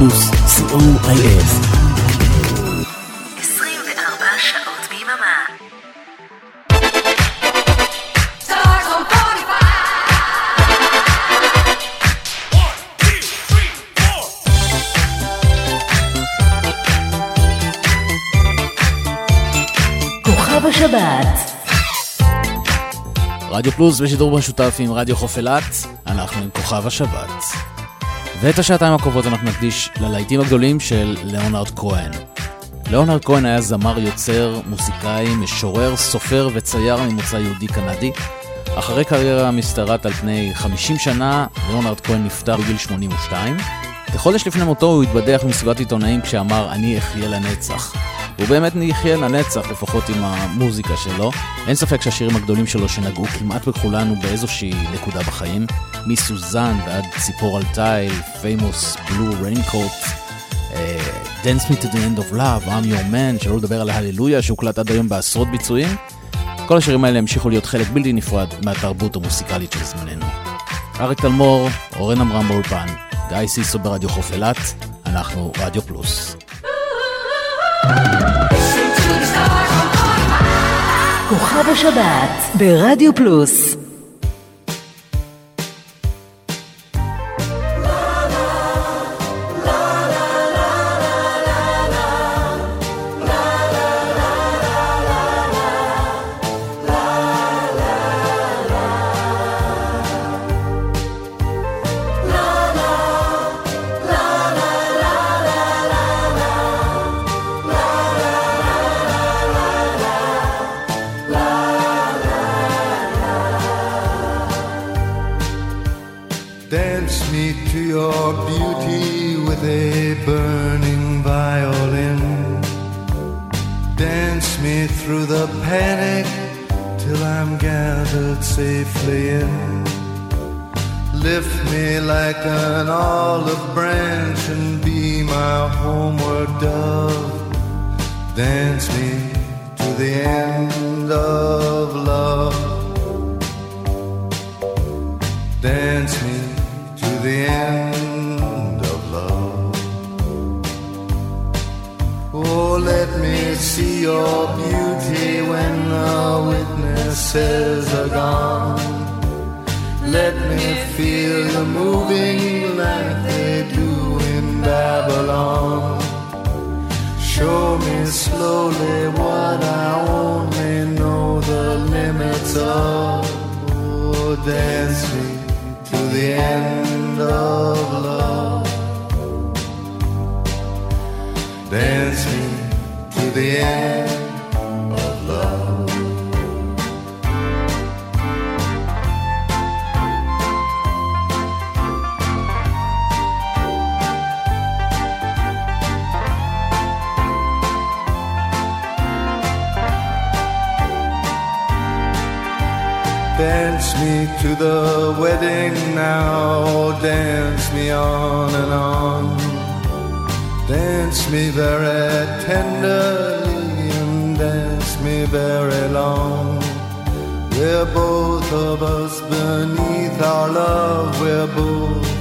פלוס, co.il. 24 שעות ביממה. רדיו פלוס בשידור משותף עם רדיו חוף אילת, אנחנו עם כוכב השבת. ואת השעתיים הקרובות אנחנו נקדיש ללהיטים הגדולים של ליאונרד כהן. ליאונרד כהן היה זמר, יוצר, מוזיקאי, משורר, סופר וצייר ממוצא יהודי-קנדי. אחרי קריירה משתרעת על פני 50 שנה, ליאונרד כהן נפטר בגיל 82. כחודש לפני מותו הוא התבדח מסיבת עיתונאים כשאמר אני אחיה לנצח. הוא באמת יחיה לנצח, לפחות עם המוזיקה שלו. אין ספק שהשירים הגדולים שלו שנגעו כמעט בכולנו באיזושהי נקודה בחיים, מסוזן ועד ציפור על תיל, פיימוס בלו ריינקוט, Dance Me to the End of Love, I'm Your Man, שלא לדבר על ההללויה שהוקלט עד היום בעשרות ביצועים. כל השירים האלה המשיכו להיות חלק בלתי נפרד מהתרבות המוסיקלית של זמננו. אריק תלמור, אורן עמרם באולפן, גיא סיסו ברדיו חוף אילת, אנחנו רדיו פלוס. כוכב השבת, ברדיו פלוס.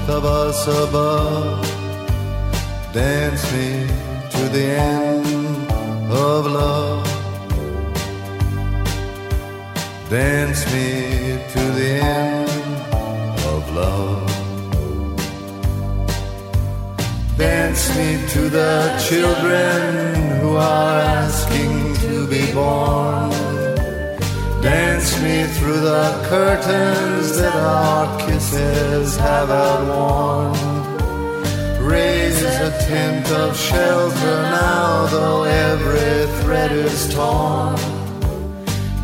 Of us above. Dance me to the end of love. Dance me to the end of love. Dance me to the children who are asking to be born. Dance me through the curtains that our kisses have outworn. Raise a tent of shelter now, though every thread is torn.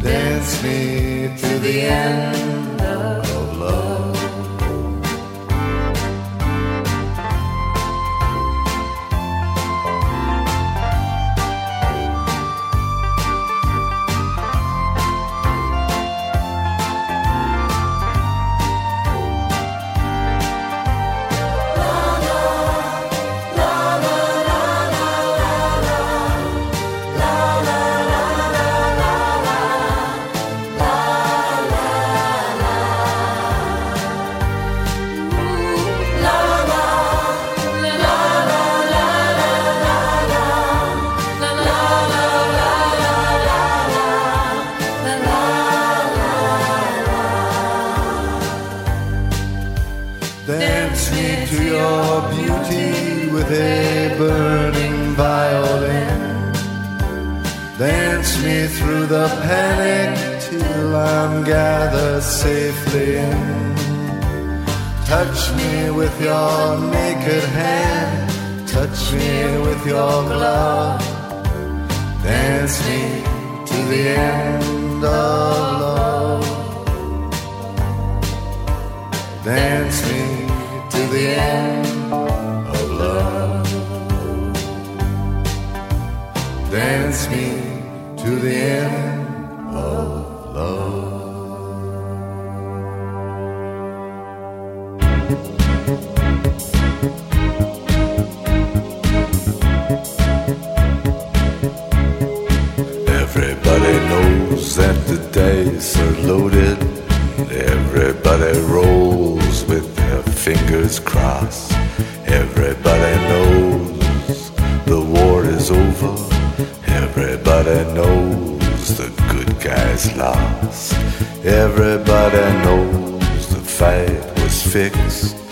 Dance me to the end panic till I'm gathered safely in. Touch me with your naked hand, touch me with your glove. Dance me to the end of love. Dance me to the end of love. Dance me to the end was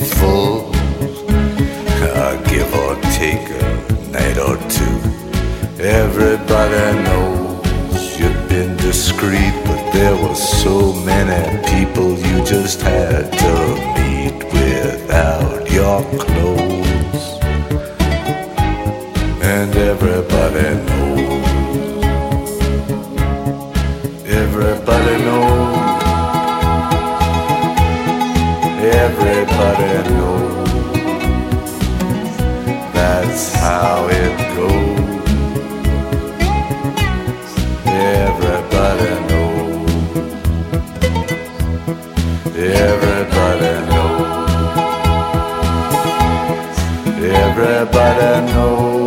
faithful. Uh, give or take a night or two. Everybody knows you've been discreet, but there were so many people you just had to meet without your clothes. And everybody knows. Everybody knows. Everybody knows. That's how it goes. Everybody knows. Everybody knows. Everybody knows.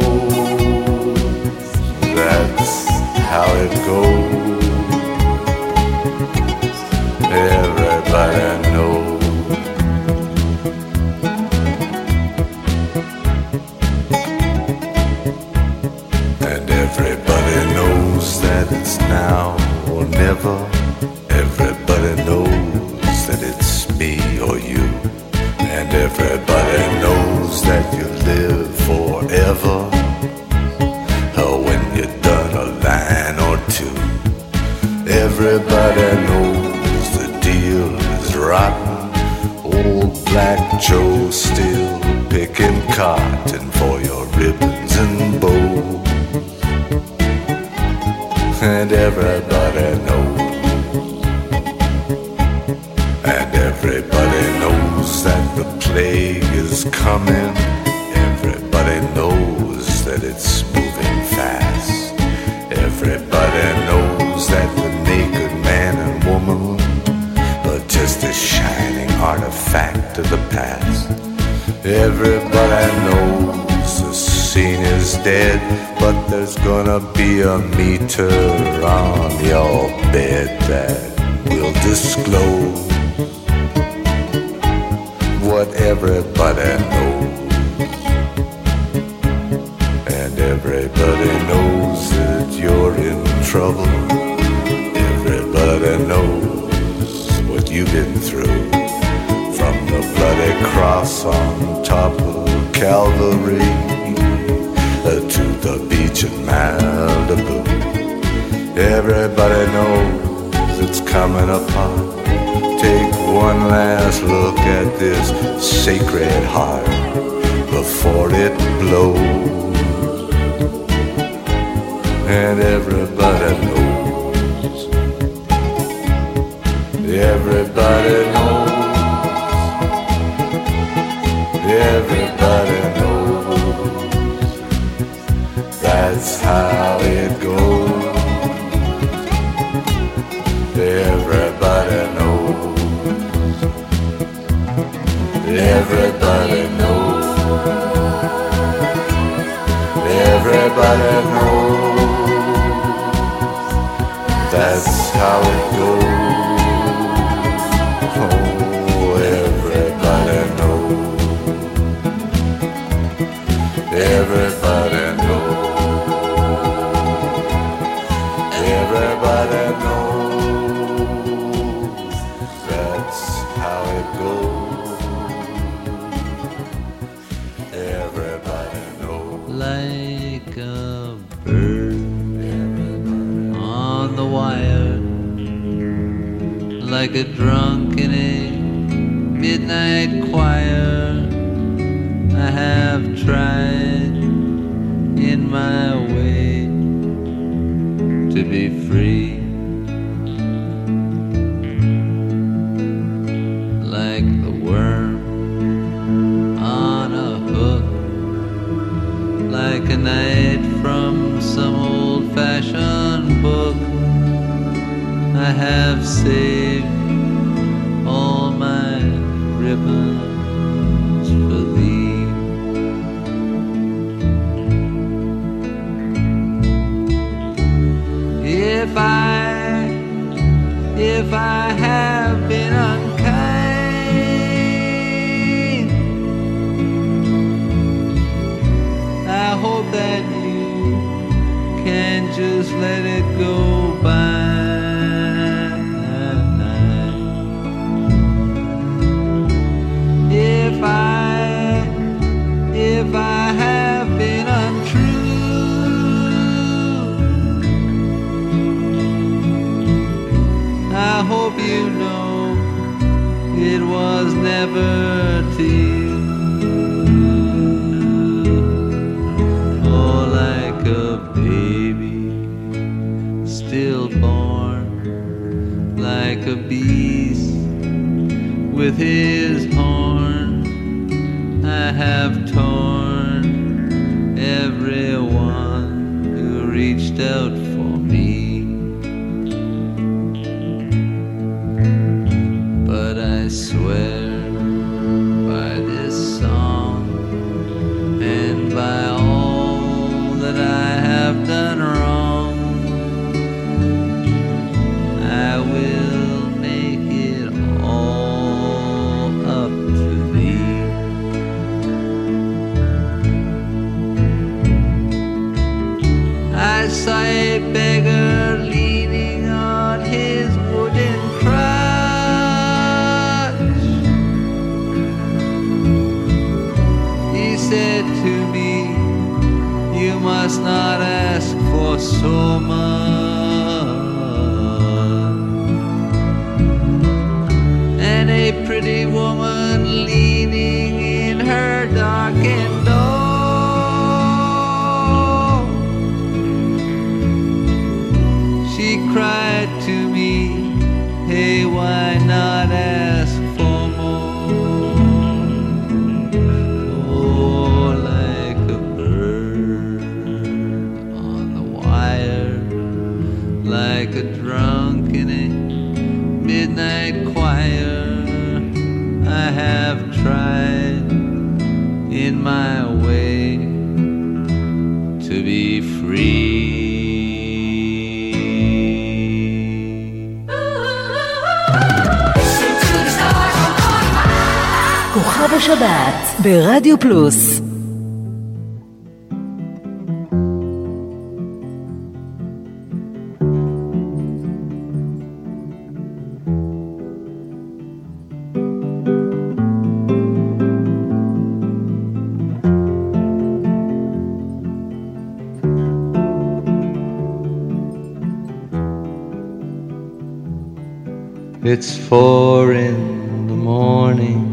Everybody knows that it's me or you. And everybody knows that you live forever. Or when you're done a line or two. Everybody knows the deal is rotten. Old Black Joe still picking cotton for your ribbons and bows. And everybody knows. Plague is coming. Everybody knows that it's moving fast. Everybody knows that the naked man and woman are just a shining artifact of the past. Everybody knows the scene is dead, but there's gonna be a meter on your bed that will disclose like a bird on the wire, like a drunk in a midnight choir. I have tried in my way to be free. go by. If I, if I have been untrue, I hope you know it was never. with him. רדיו פלוס It's four in the morning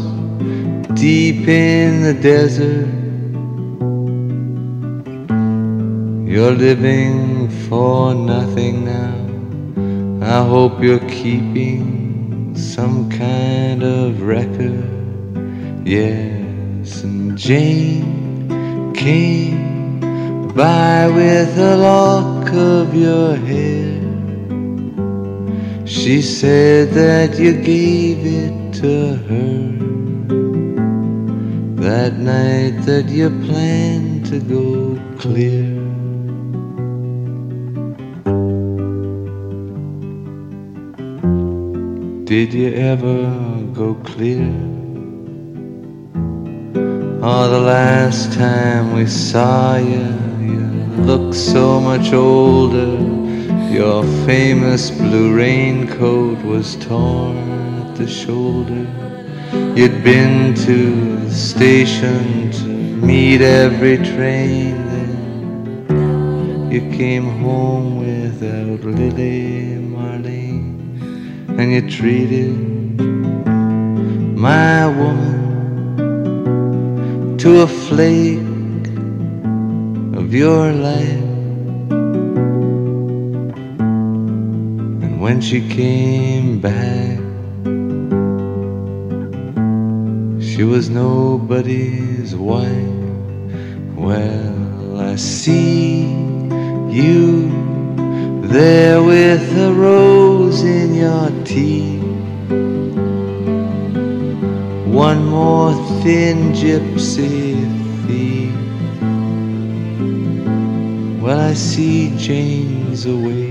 deep in the desert. You're living for nothing now. I hope you're keeping some kind of record. Yes, and Jane came by with a lock of your hair. She said that you gave it to her that night that you planned to go clear. Did you ever go clear? Oh, the last time we saw you, you looked so much older. Your famous blue raincoat was torn at the shoulder. You'd been to the station to meet every train. Then you came home without Lili Marlene, and you treated my woman to a flake of your life. And when she came back, she was nobody's wife. Well, I see you there with a rose in your teeth. One more thin gypsy thief. Well, I see Jane's away.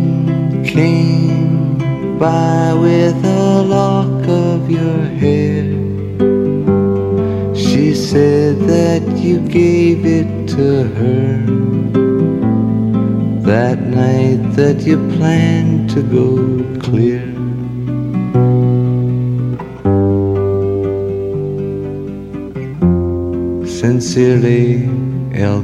came by with a lock of your hair. She said that you gave it to her that night that you planned to go clear. Sincerely, El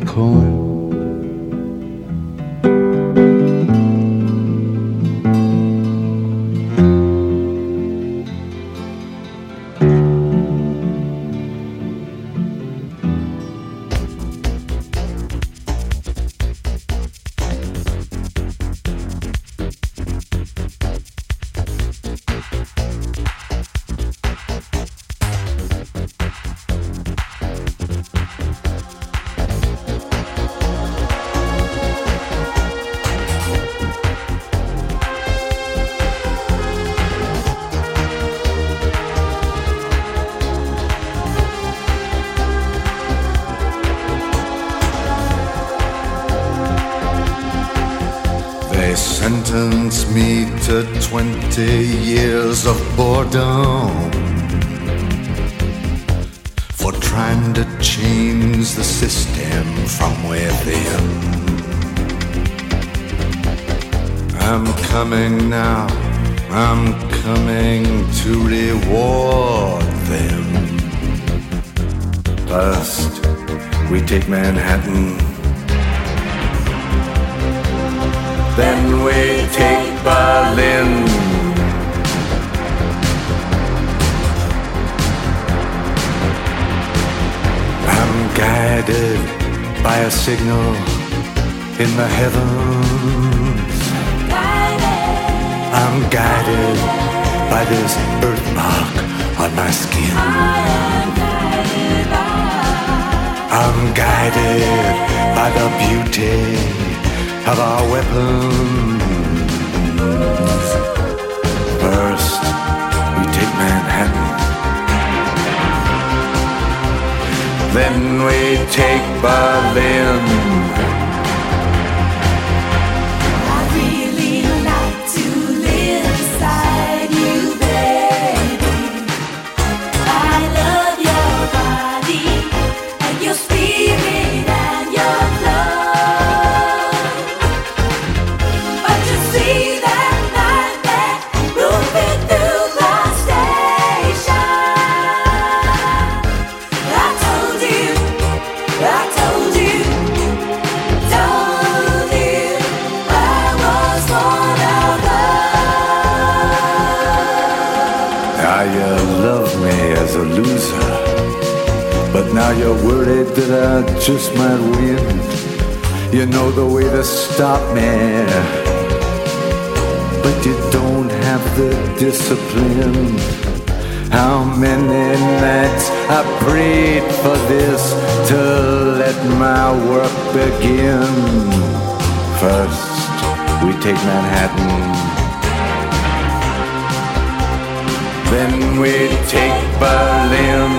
when we take Berlin.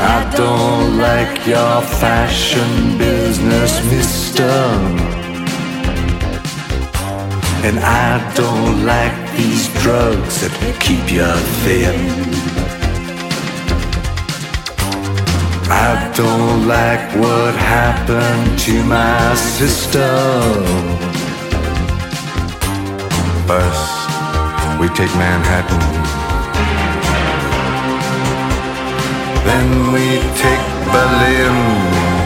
I don't like your fashion business, mister. And I don't like these drugs that keep you thin. don't like what happened to my sister. First, we take Manhattan. Then we take Berlin.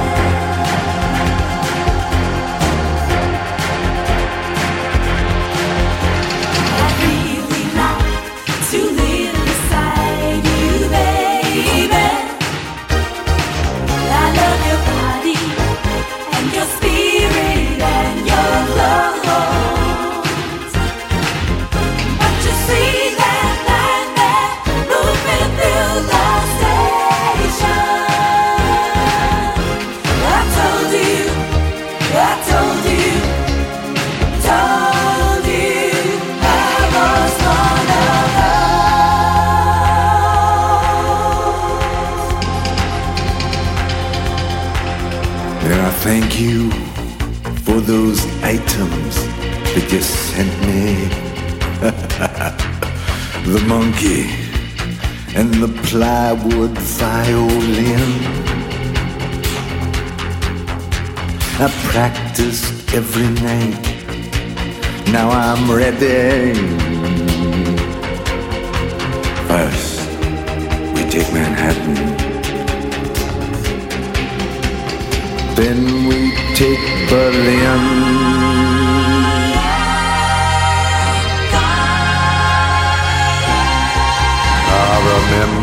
the monkey and the plywood violin. I practiced every night. Now I'm ready. First, we take Manhattan. Then we take Berlin.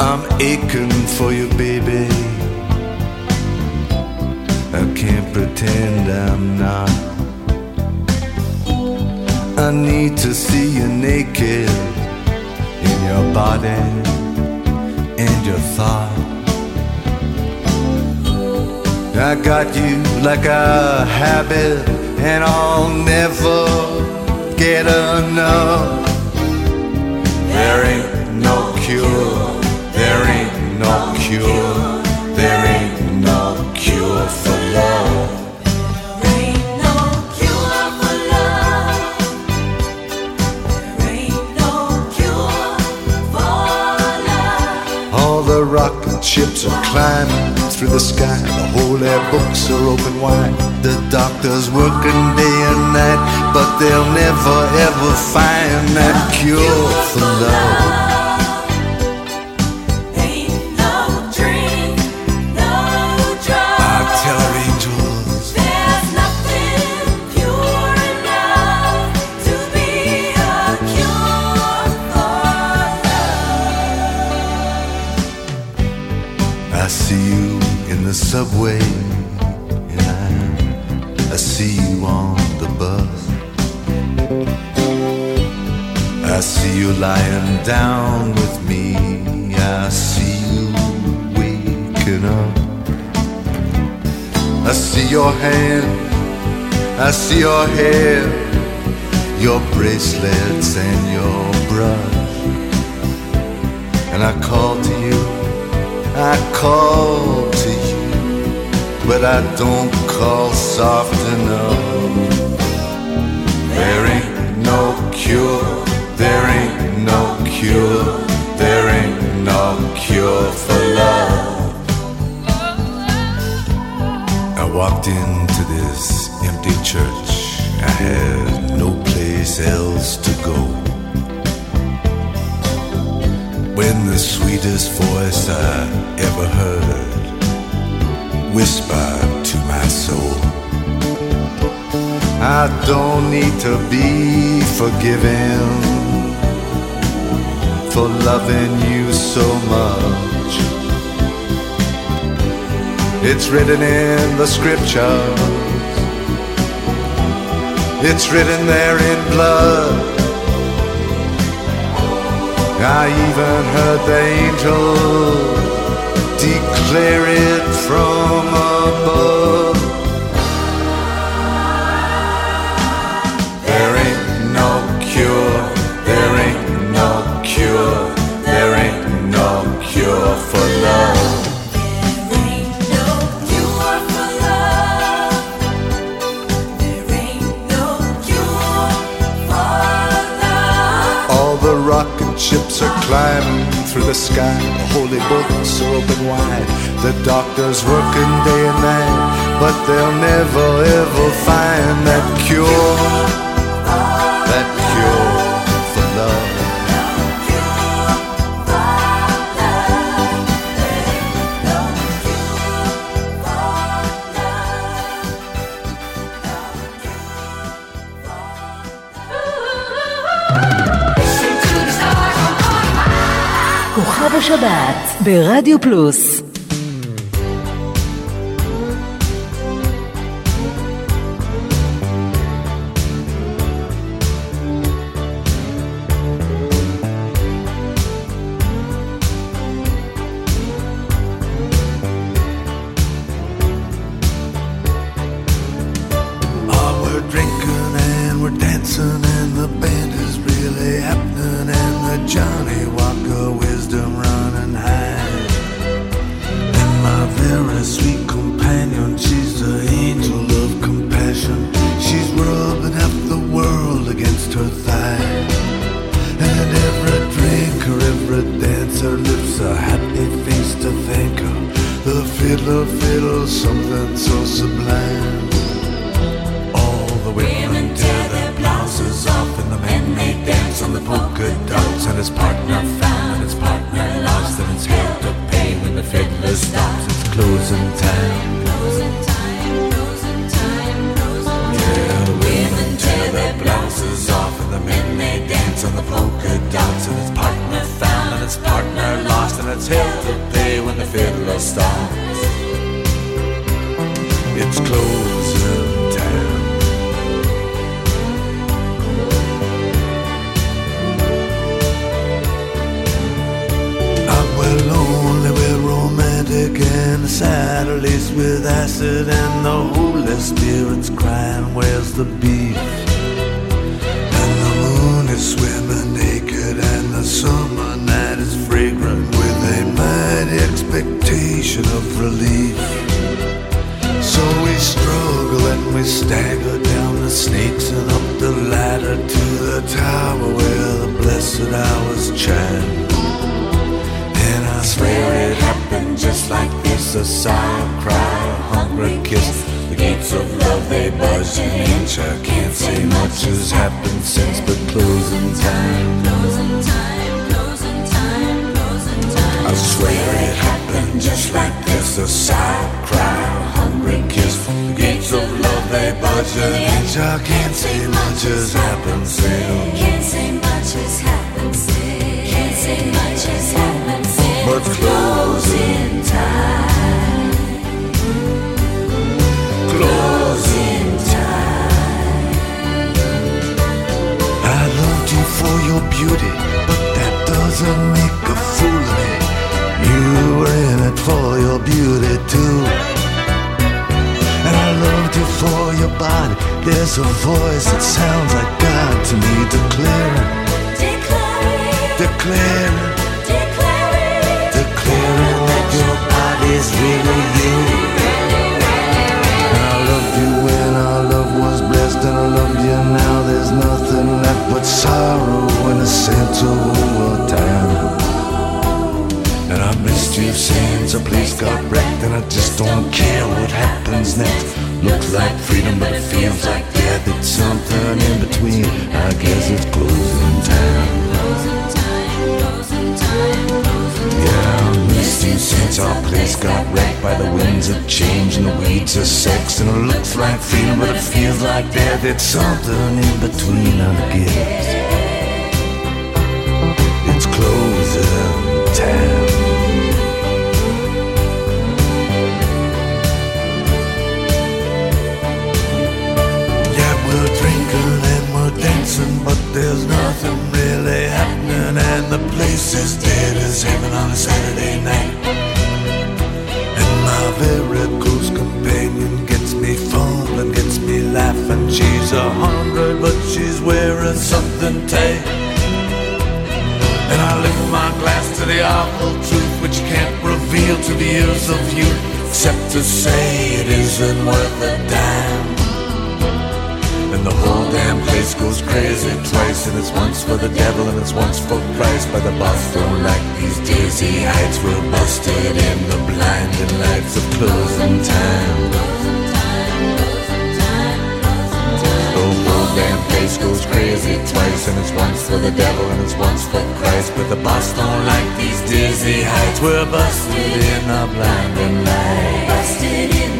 I'm aching for you, baby. I can't pretend I'm not. I need to see you naked in your body and your thought. I got you like a habit, and I'll never get enough. There ain't no cure no cure. There ain't no cure for love. the rocket ships are climbing through the sky. The holy books are open wide. The doctors working day and night, but they'll never ever find that cure for love. Radio Plus. There's nothing really happening, and the place is dead as heaven on a Saturday night. And my very close companion gets me fumbling, gets me laughing. She's a hundred, but she's wearing something tight. And I lift my glass to the awful truth, which can't reveal to the ears of you except to say it isn't worth a damn. And the whole damn place goes crazy twice. And it's once for the devil and it's once for Christ. But the boss don't like these dizzy heights We're busted in the blinding lights of closing time. The whole damn place goes crazy twice. And it's once for the devil and it's once for Christ. But the boss don't like these dizzy heights We're busted in the blinding lights. Busted in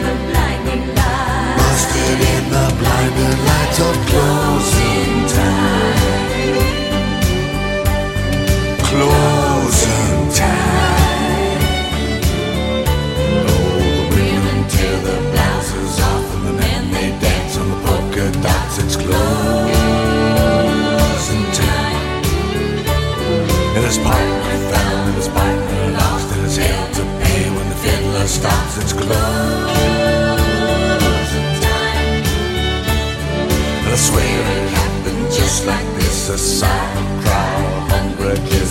Living in the blinding light of closing time. Closing time. Oh, the women tear their blouses off, and the men they dance on the polka dots. It's closing time. And it's partner found, and it's partner lost, and it's held to pay when the fiddler stops. It's closing. swear it happened just like this. A silent crowd, hungry kiss.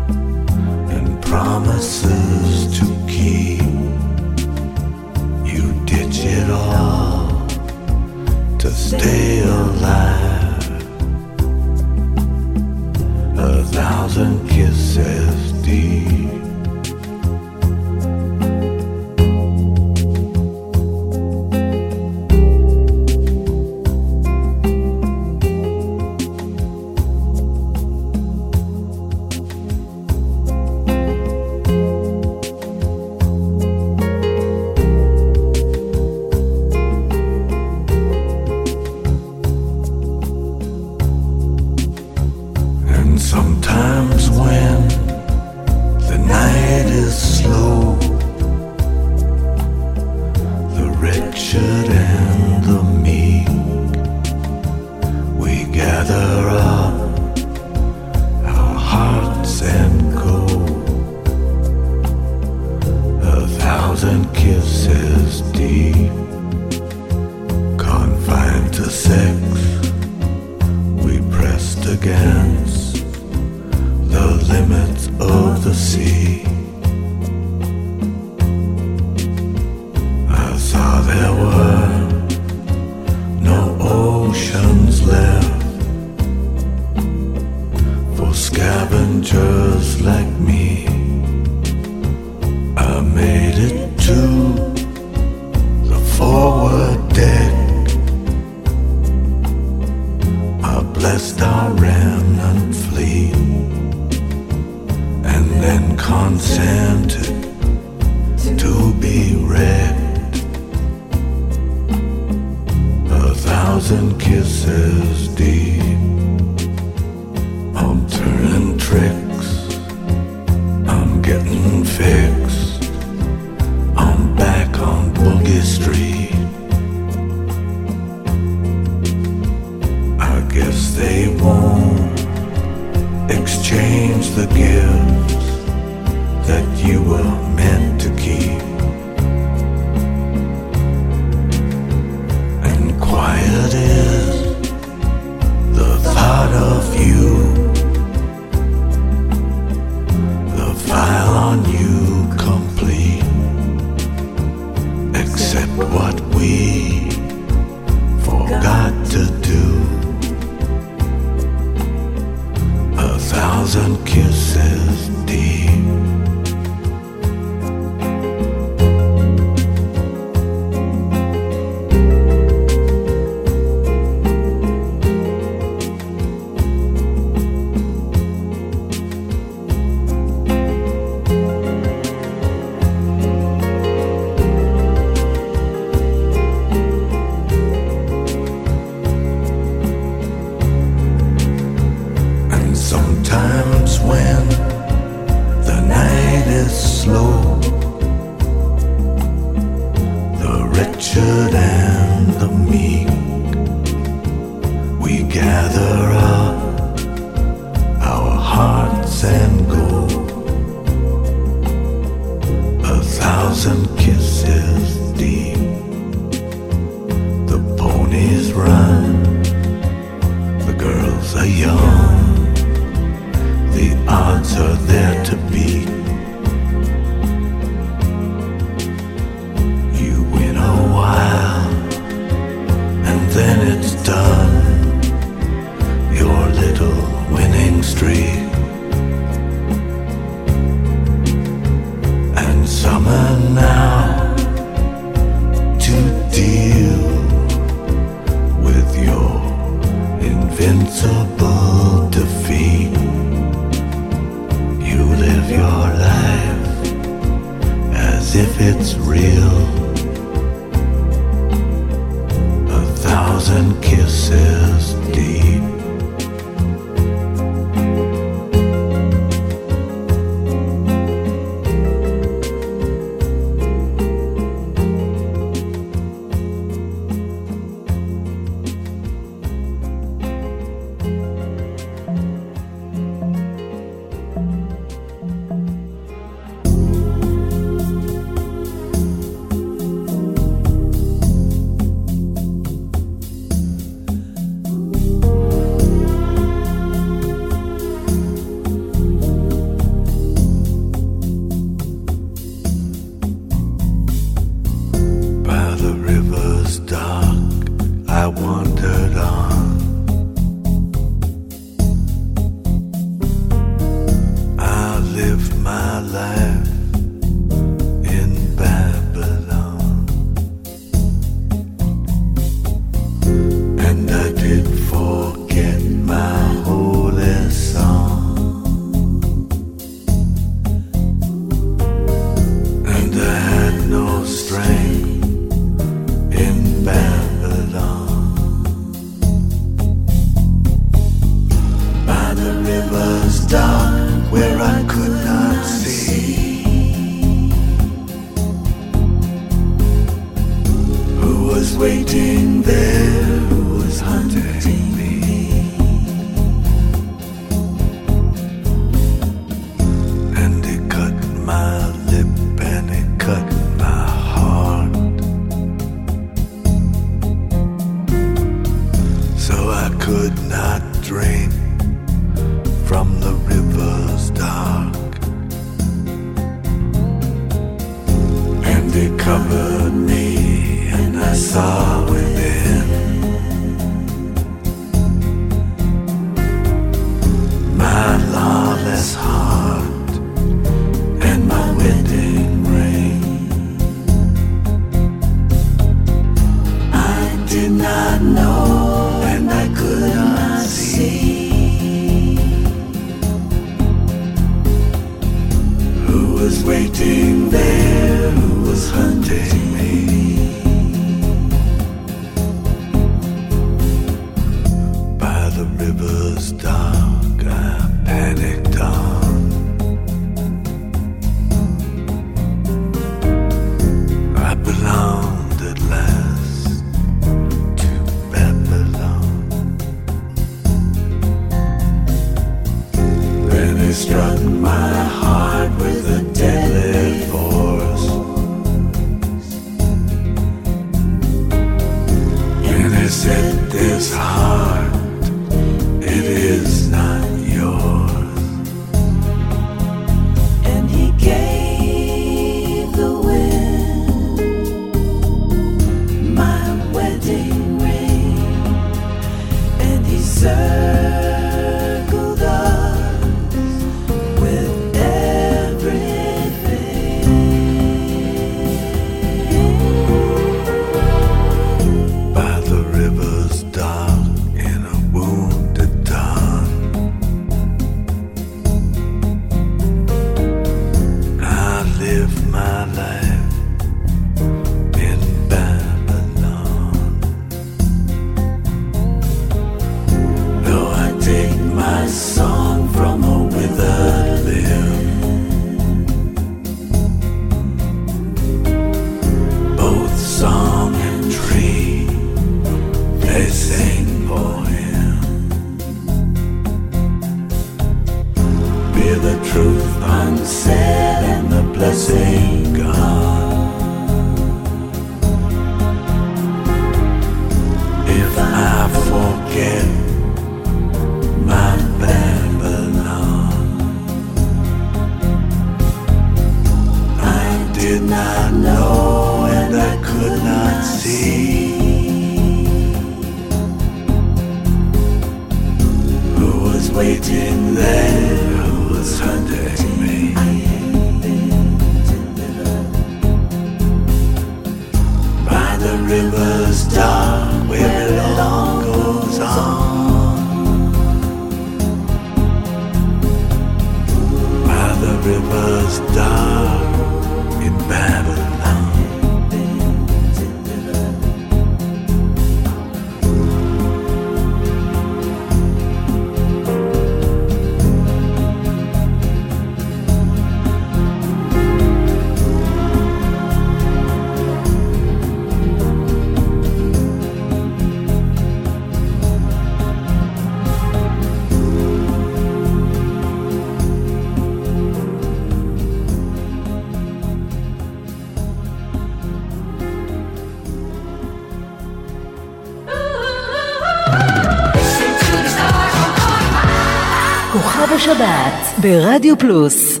כוכב השבת ברדיו פלוס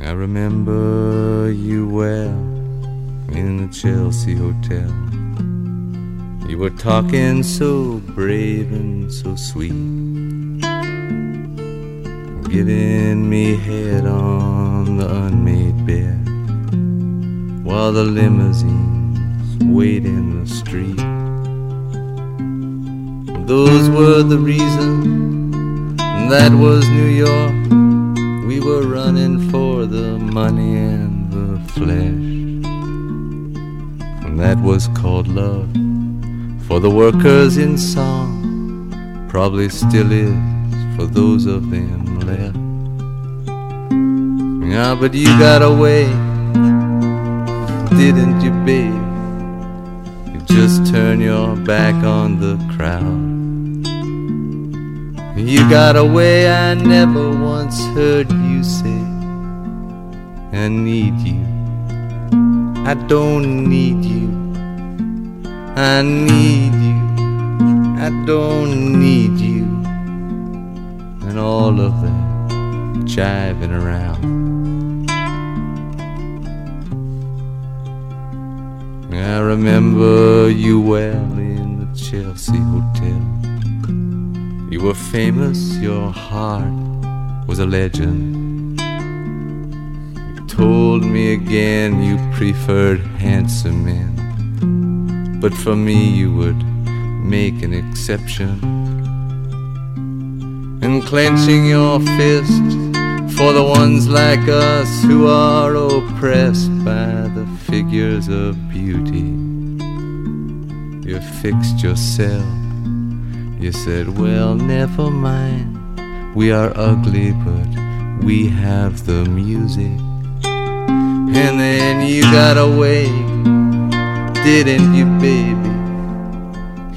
I remember you well in the Chelsea Hotel. You were talking so brave and so sweet, giving me head on the unmade bed while the limousines that was New York. We were running for the money and the flesh. And that was called love for the workers in song. Probably still is for those of them left. Yeah, but you got away, didn't you, babe? You just turn your back on the crowd. You got away, I never once heard you say, I need you. I don't need you. I need you. I don't need you. And all of that jiving around. I remember you well were famous, your heart was a legend. You told me again you preferred handsome men, but for me you would make an exception. And clenching your fist for the ones like us who are oppressed by the figures of beauty. You fixed yourself you said, well, never mind. We are ugly, but we have the music. And then you got away, didn't you, baby?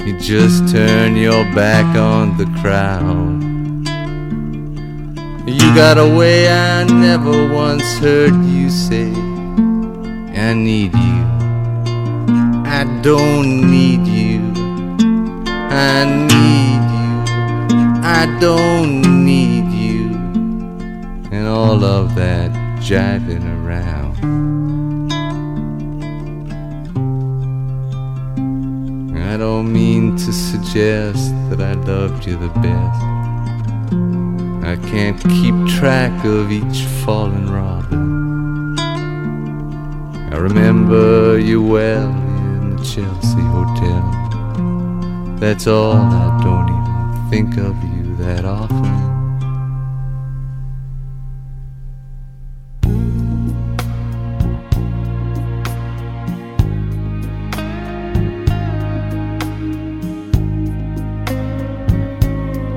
You just turned your back on the crowd. You got away, I never once heard you say, I need you. I don't need you. I need. I don't need you. And all of that jiving around. I don't mean to suggest that I loved you the best. I can't keep track of each fallen robin. I remember you well in the Chelsea Hotel. That's all, I don't even think of you that often.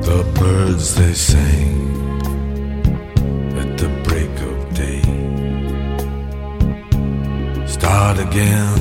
The birds they sang at the break of day. Start again,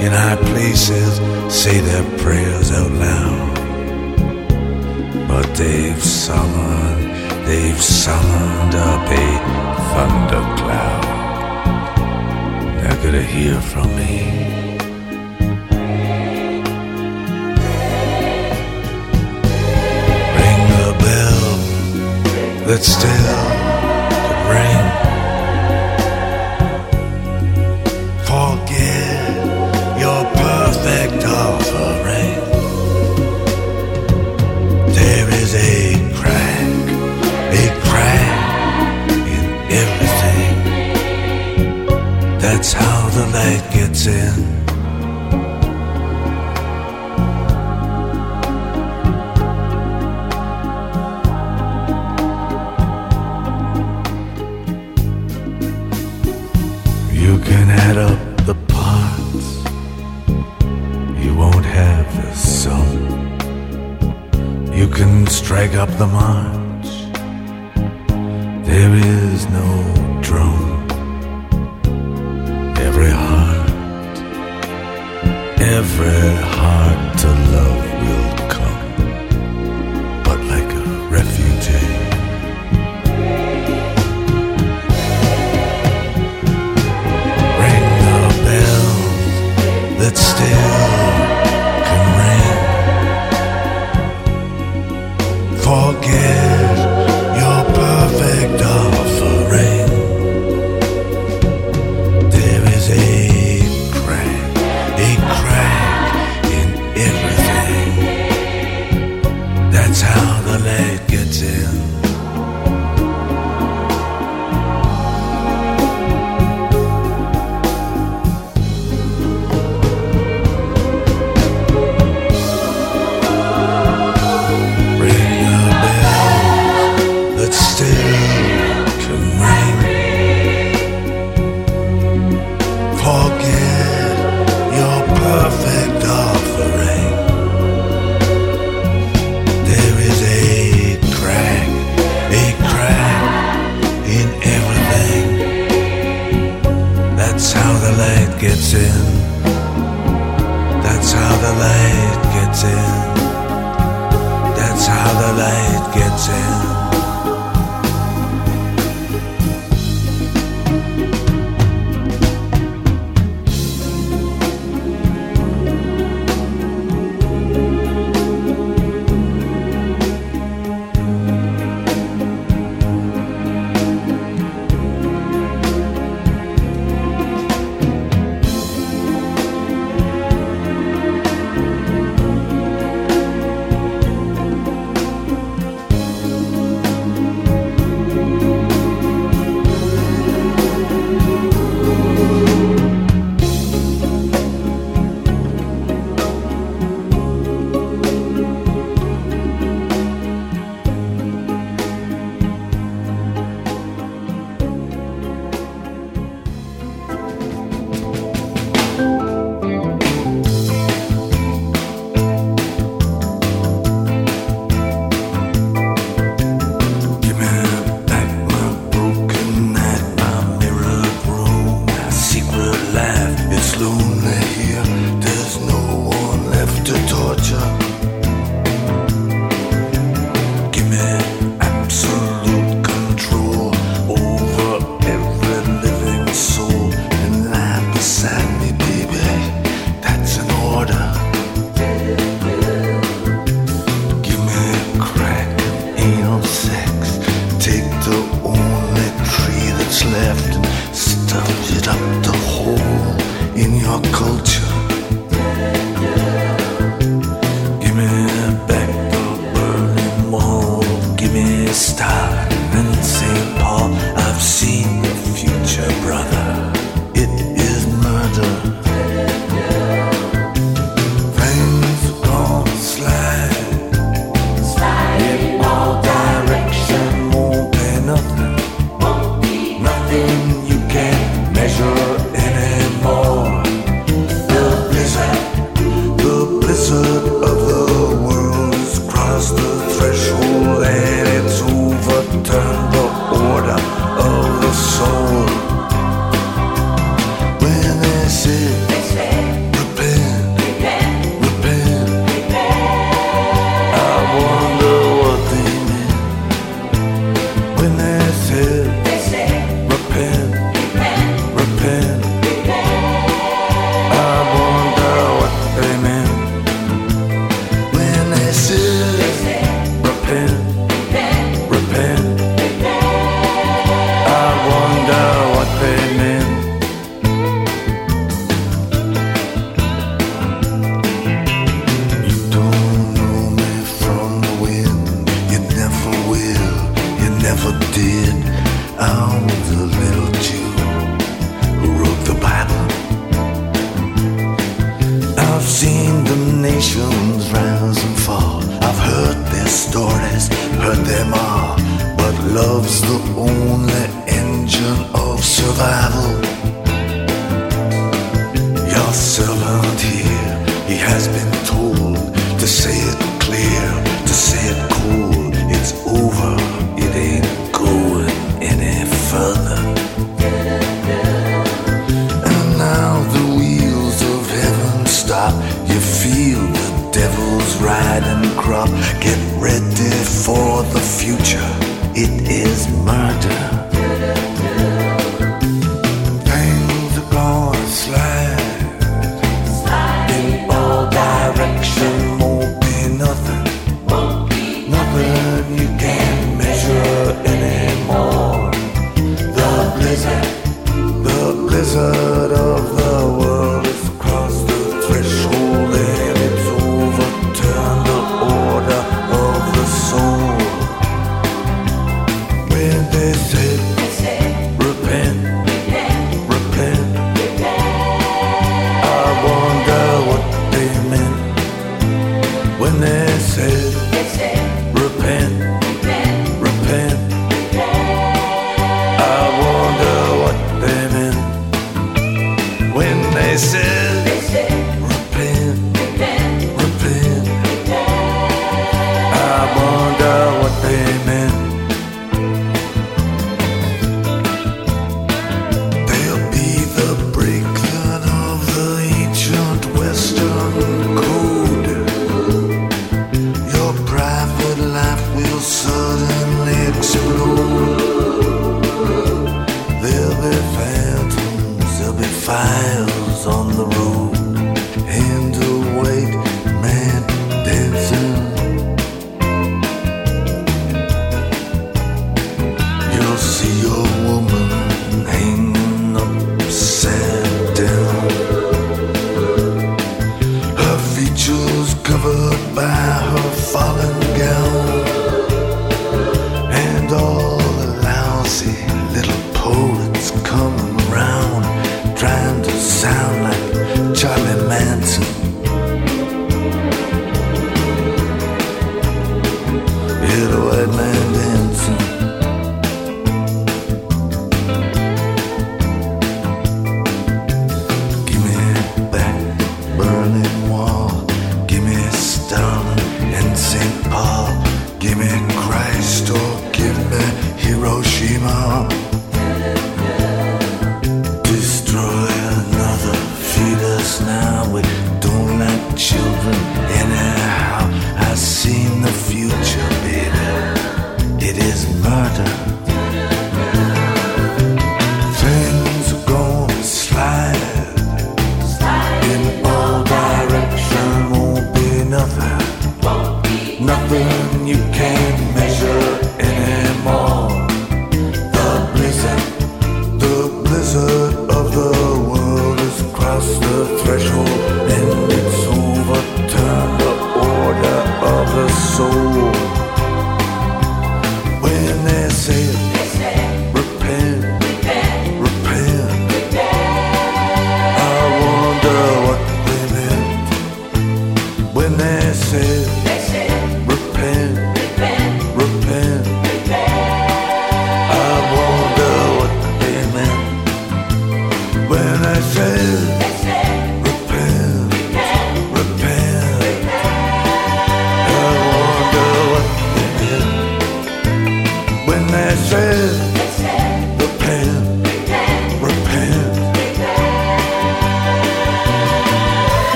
in high places say their prayers out loud. But they've summoned, they've summoned up a thundercloud. They're gonna hear from me. Ring the bell that's still to ring. That's how the light gets in. You can add up the parts, you won't have the sum. You can strike up the march. There is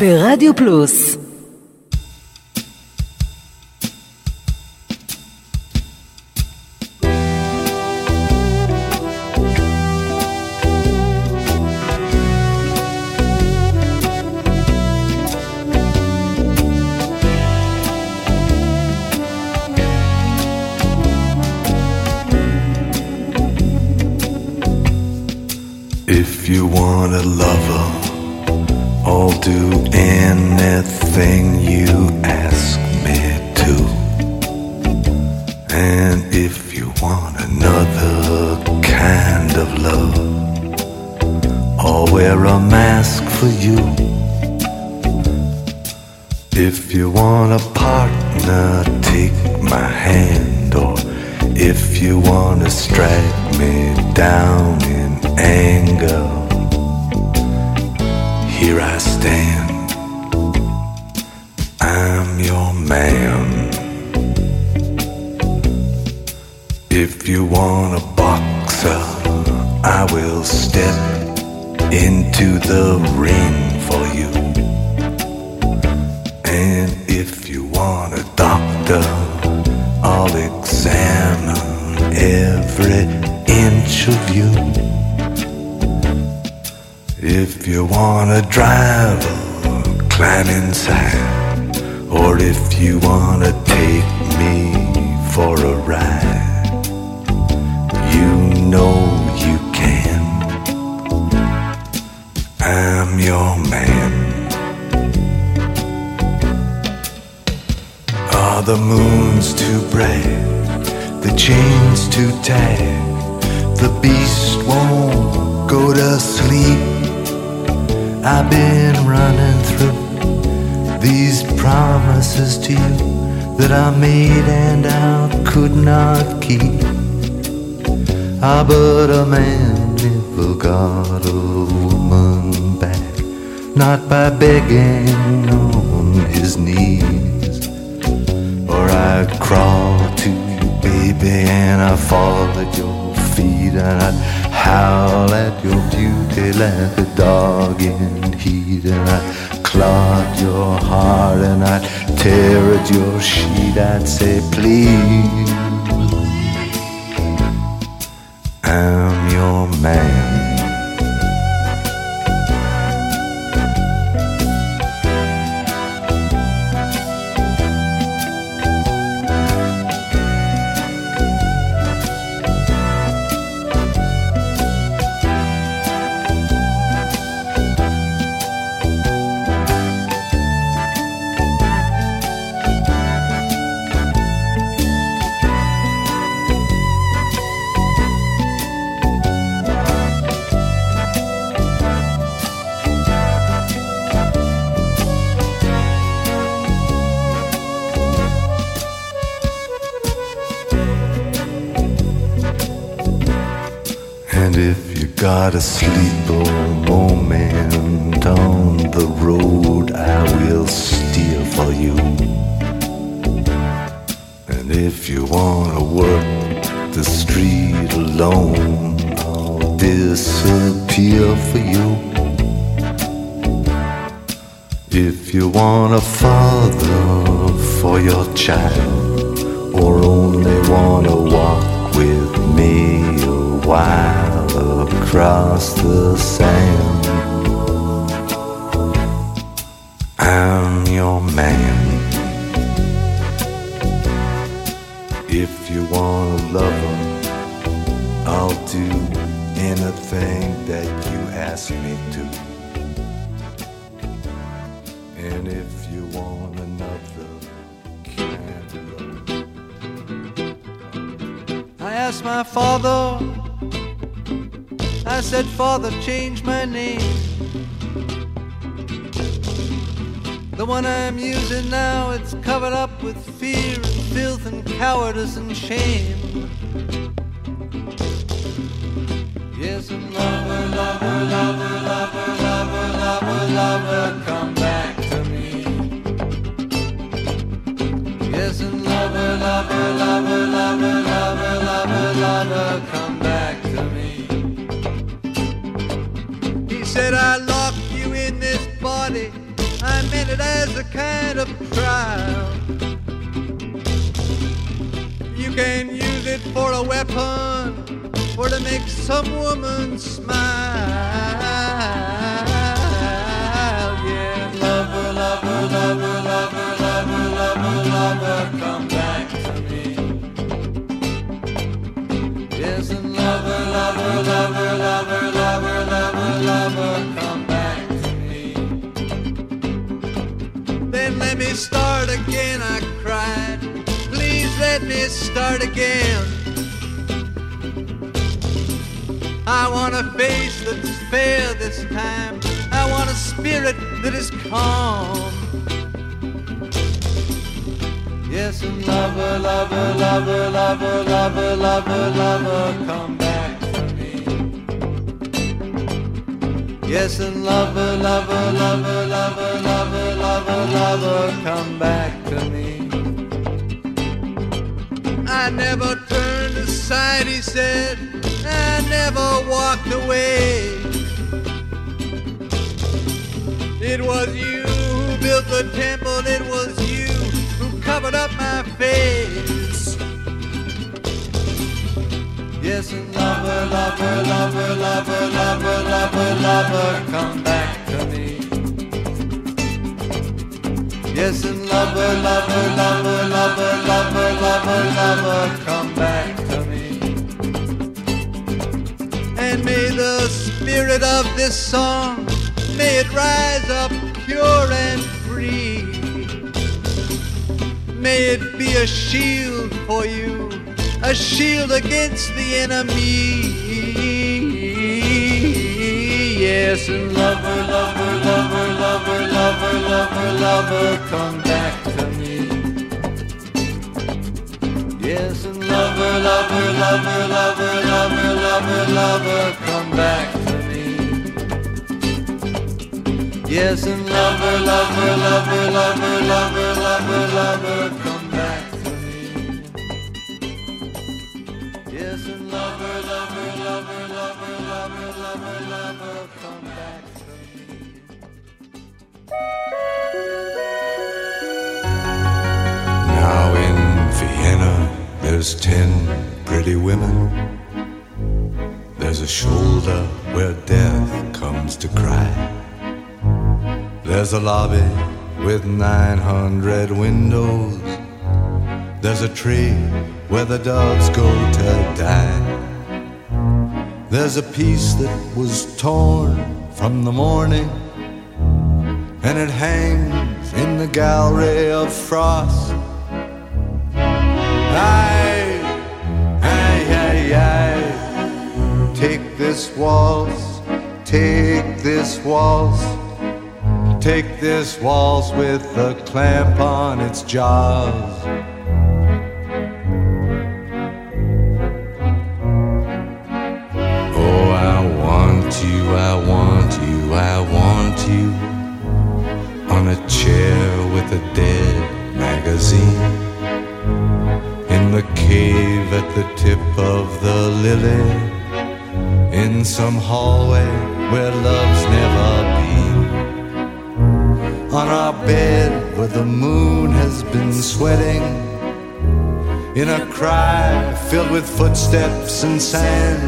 ברדיו פלוס your man. If you want a boxer, I will step into the ring for you. And if you want a doctor, I'll examine every inch of you. If you want a driver, climb inside. Or if you want to take me for a ride, you know you can. I'm your man. Are the moons too bright? The chains too tight? The beast won't go to sleep. I've been running through these promises to you that I made and I could not keep. Ah, but a man never got a woman back, not by begging on his knees. Or I'd crawl to you, baby, and I'd fall at your feet, and I'd howl at your beauty like a dog in heat, and I'd clog your heart, and I'd tear at your sheet. I'd say, please, I'm your man. Lover, lover, lover, lover, lover, lover, come back to me. He said, I locked you in this body. I meant it as a kind of trial. You can use it for a weapon or to make some woman smile. Yeah, lover, lover, lover, lover, lover, lover, lover, come back lover, lover, lover, lover, lover, come back to me. And let me start again, I cried. Please let me start again. I want a face that's fair this time. I want a spirit that is calm. Yes, and lover, lover, lover, lover, lover, lover, lover, come Yes, and lover, lover, lover, lover, lover, lover, lover, come back to me. I never turned aside, he said. I never walked away. It was you who built the temple, it was you who covered up my face. Yes, and lover, lover, lover, lover, lover, lover, lover, come back to me. Yes, and lover, lover, lover, lover, lover, lover, lover, come back to me. And may the spirit of this song, may it rise up pure and free. May it be a shield for you, a shield against the enemy. Yes, and lover, lover, lover, lover, lover, lover, lover, come back to me. Yes, and lover, lover, lover, lover, lover, lover, lover, come back to me. Yes, and lover, lover, lover, lover, lover, lover, lover, lover, lover, lover, lover, lover, come back to me. Now in Vienna, there's ten pretty women. There's a shoulder where death comes to cry. There's a lobby with 900 windows. There's a tree where the doves go to die. There's a piece that was torn from the morning, and it hangs in the gallery of frost. Aye, aye, aye, aye. Take this waltz, take this waltz, take this waltz with a clamp on its jaws. In some hallway where love's never been. On our bed where the moon has been sweating. In a cry filled with footsteps and sand.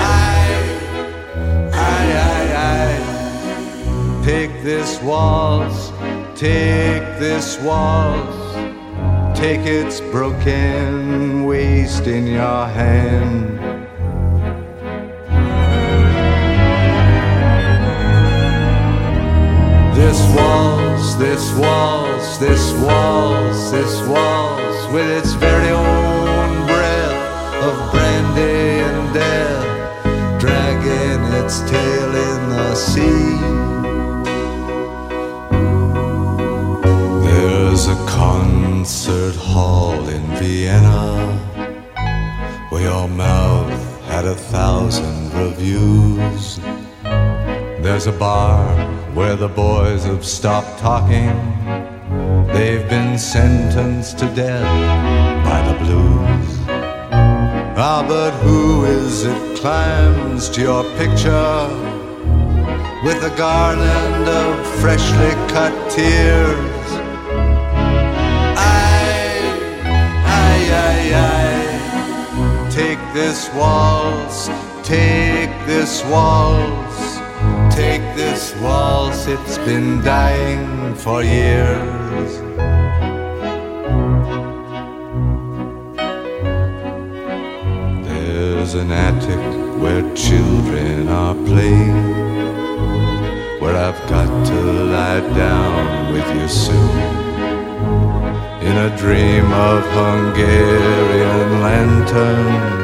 I, I, I, I. Take this waltz take this waltz take its broken waist in your hand This waltz, this waltz, this waltz, this waltz with its very own breath of brandy and death, dragging its tail in the sea. Concert hall in Vienna where your mouth had a thousand reviews. There's a bar where the boys have stopped talking. They've been sentenced to death by the blues. Ah, but who is it climbs to your picture with a garland of freshly cut tears? This waltz, take this waltz. Take this waltz, it's been dying for years. There's an attic where children are playing, where I've got to lie down with you soon. In a dream of Hungarian lanterns,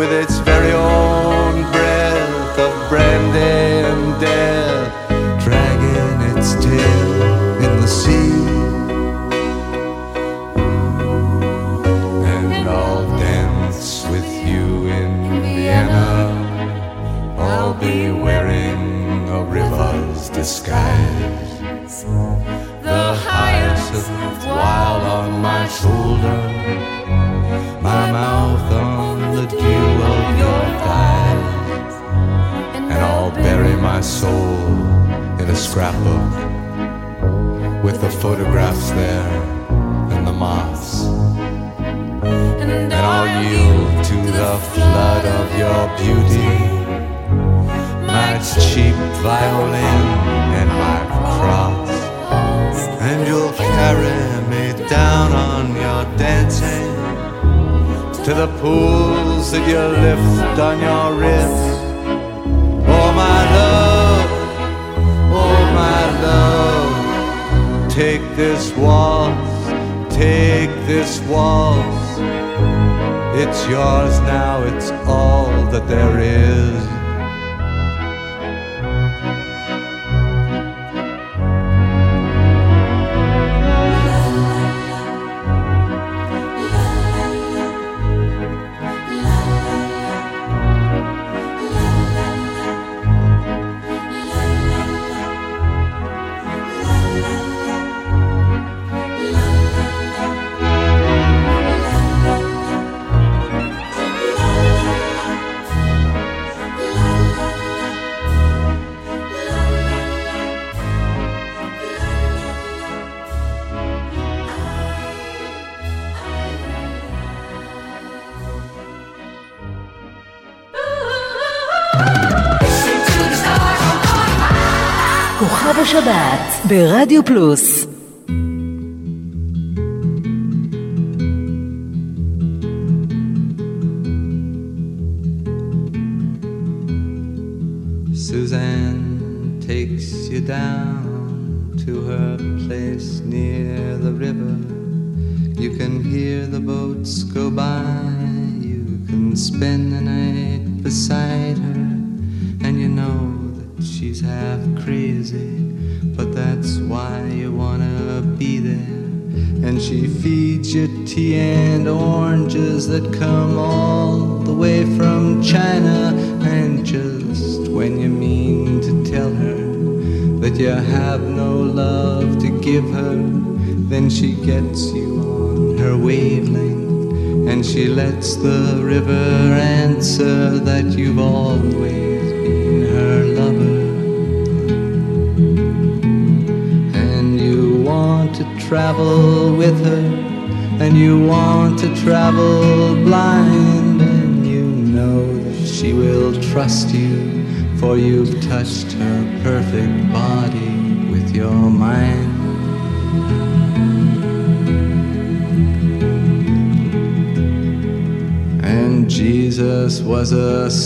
With its very own breath of brandy and death, dragging its tail in the sea. And I'll dance with you in Vienna. I'll be wearing a river's disguise. The hyacinth wild on my shoulder, scrapbook with the photographs there and the moths. And I'll yield to the flood of your beauty, my cheap violin and my cross. And you'll carry me down on your dancing to the pools that you lift on your wrist. Take this waltz, take this waltz. It's yours now, it's all that there is. ברדיו פלוס gets you on her wavelength. And she lets the river answer that you've always been her lover. And you want to travel with her, and you want to travel blind, and you know that she will trust you, for you've touched her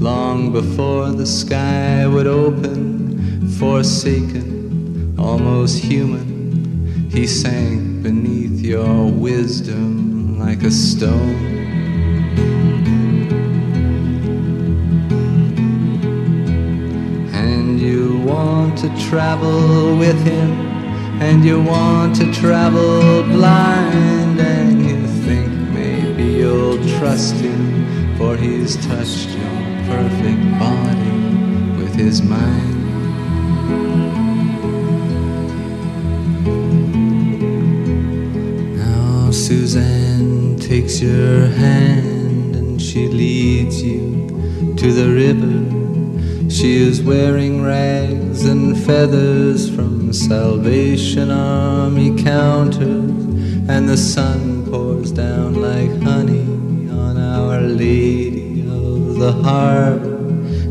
long before the sky would open, forsaken, almost human. He sank beneath your wisdom like a stone. And you want to travel with him, and you want to travel blind, and you think maybe you'll trust him, for he's touched your perfect body with his mind. Now Suzanne takes your hand and she leads you to the river. She is wearing rags and feathers from Salvation Army counters, and the sun pours down like honey on Our Lady the Harbor.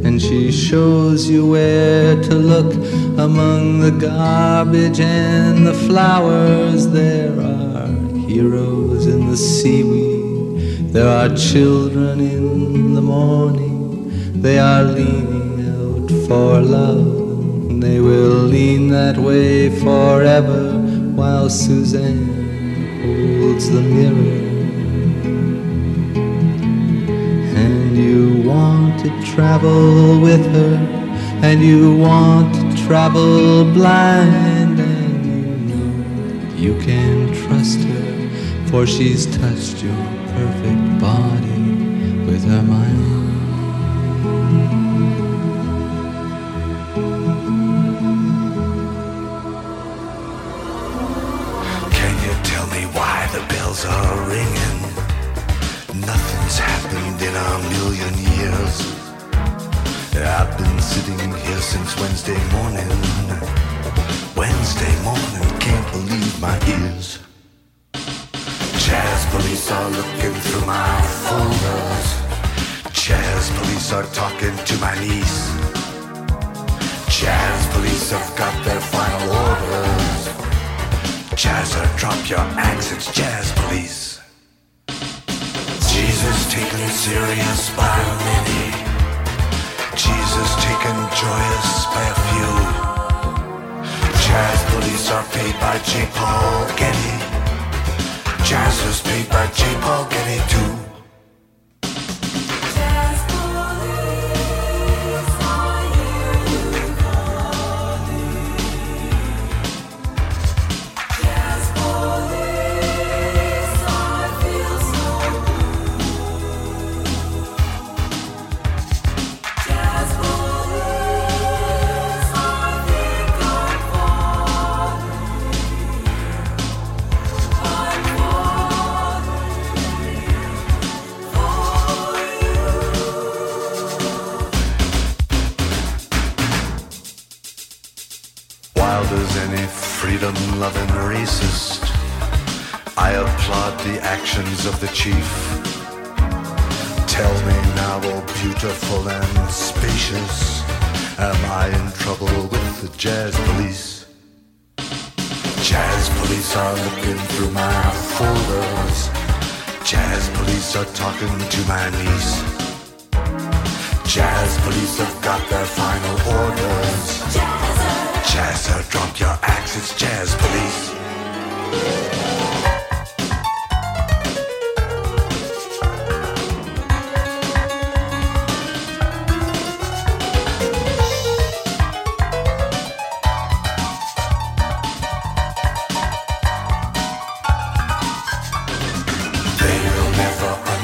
And she shows you where to look among the garbage and the flowers. There are heroes in the seaweed, there are children in the morning, they are leaning out for love. They will lean that way forever while Suzanne holds the mirror. Want to travel with her, and you want to travel blind, and you know you can trust her, for she's touched your perfect body with her mind. Can you tell me why the bells are ringing? Nothing's happened in a million years. I've been sitting here since Wednesday morning. Wednesday morning, can't believe my ears. Jazz police are looking through my folders. Jazz police are talking to my niece. Jazz police have got their final orders. Jazzer, drop your axe, it's jazz police. Jesus taken serious by many. Jesus taken joyous by a few. Jazz police are paid by J. Paul Getty. Jazzers paid by J. Paul Getty too. Loving racist, I applaud the actions of the chief. Tell me now, oh beautiful and spacious, am I in trouble with the jazz police? Jazz police are looking through my folders. Jazz police are talking to my niece. Jazz police have got their final orders. Jazzer, drop your axe, it's jazz police.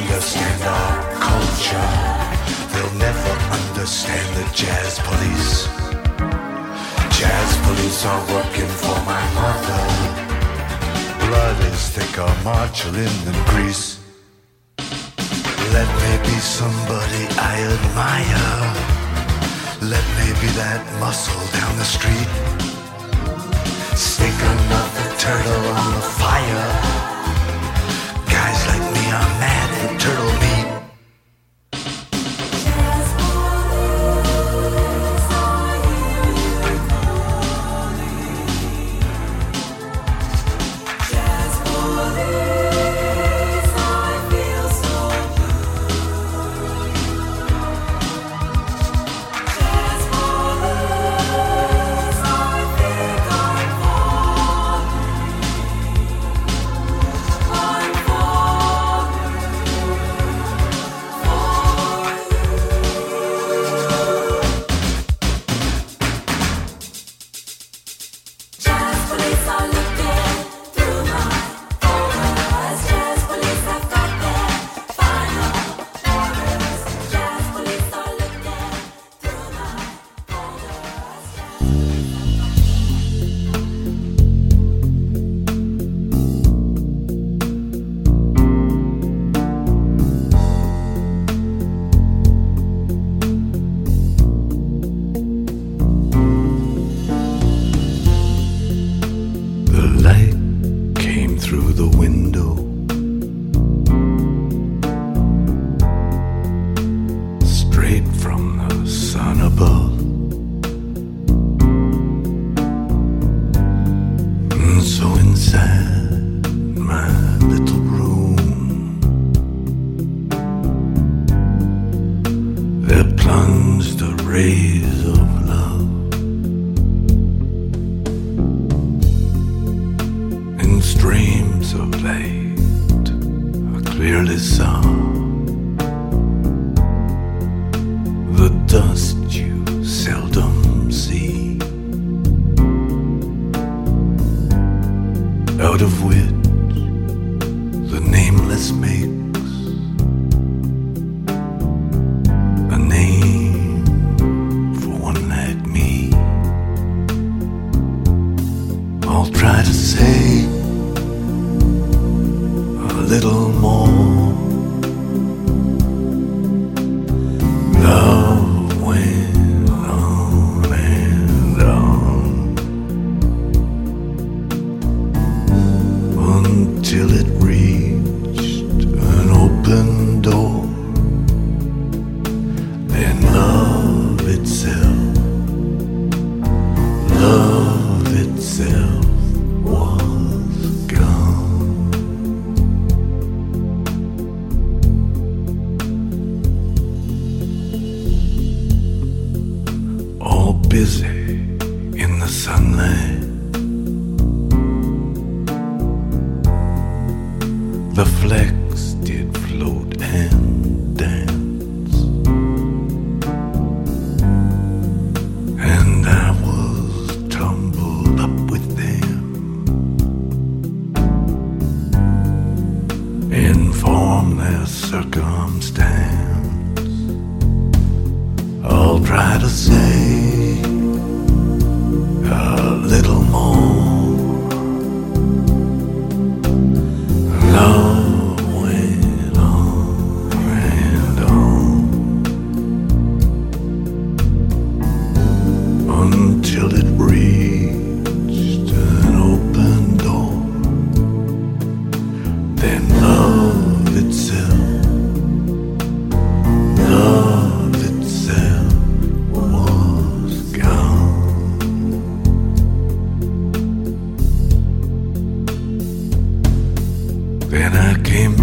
Understand our culture. They'll never understand the jazz police. Police are working for my mother. Blood is thicker, than grease. Let me be somebody I admire. Let me be that muscle down the street. Stick another turtle on the fire. Guys like me are mad for turtle meat.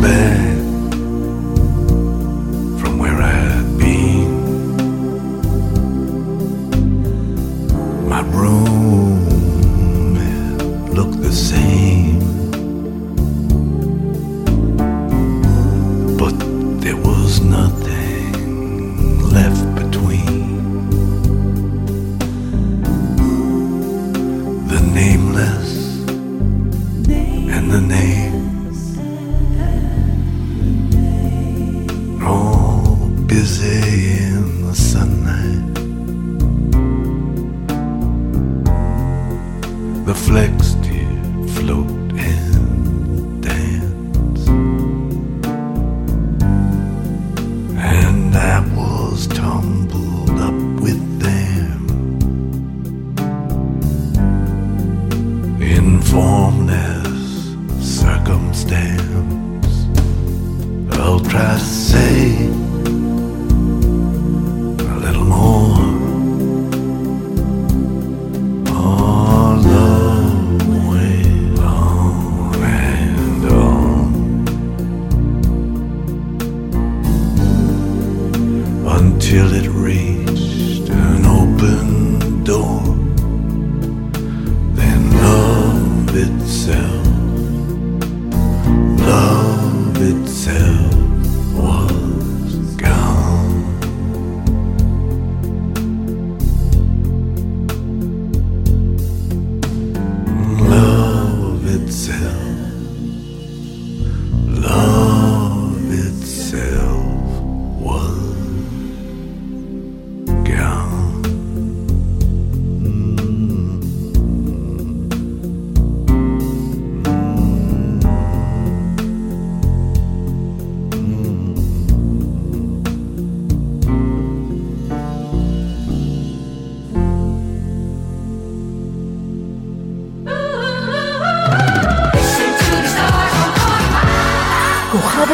bed.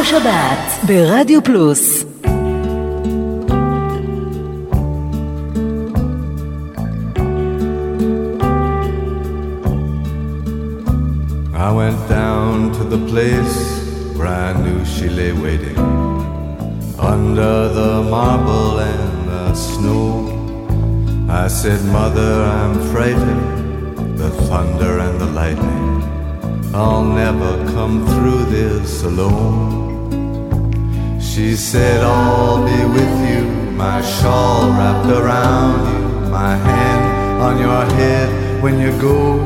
השבת ברדיו פלוס I went down to the place where I knew she lay waiting under the marble and the snow. I said, Mother, I'm frightened, the thunder and the lightning. I'll never come through this alone. She said, I'll be with you, my shawl wrapped around you, my hand on your head when you go.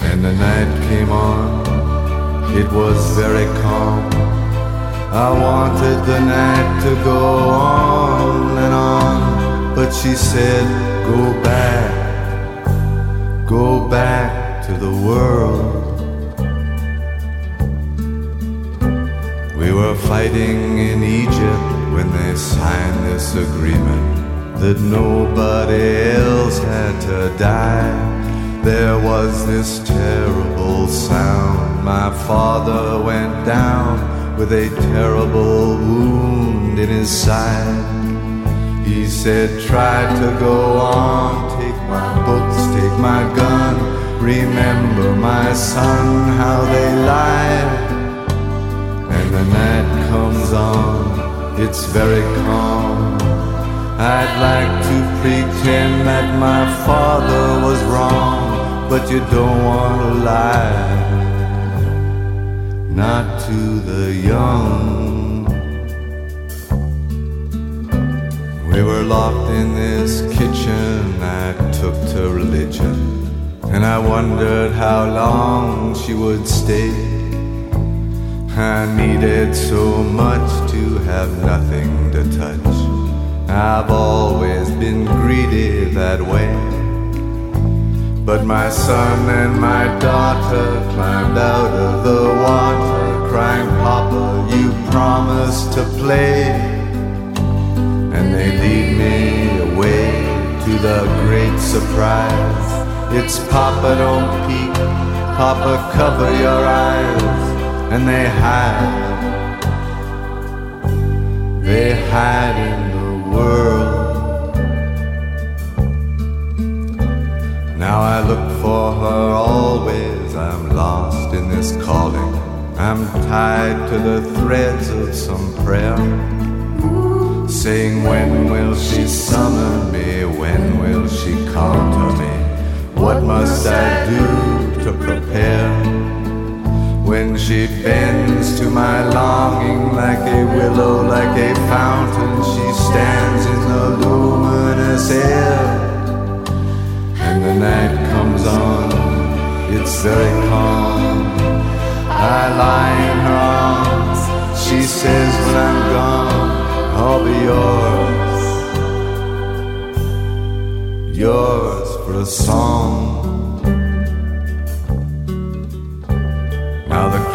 And the night came on, it was very calm. I wanted the night to go on and on, but she said, Go back, go back to the world. In Egypt when they signed this agreement that nobody else had to die. There was this terrible sound. My father went down with a terrible wound in his side. He said, Try to go on, take my books, take my gun. Remember, my son, how they lied. And the night comes on, it's very calm. I'd like to pretend that my father was wrong, but you don't want to lie. Not to the young. We were locked in this kitchen I took to religion, and I wondered how long she would stay. I needed so much to have nothing to touch. I've always been greedy that way. But my son and my daughter climbed out of the water, crying, Papa, you promised to play. And they lead me away to the great surprise. It's Papa, don't peek, Papa, cover your eyes. And they hide, they hide in the world. Now I look for her always, I'm lost in this calling. I'm tied to the threads of some prayer. Saying, when will she summon me? When will she come to me? What must I do to prepare? When she bends to my longing like a willow, like a fountain, she stands in the luminous air. And the night comes on, it's very calm. I lie in her arms, she says, when I'm gone, I'll be yours, yours for a song.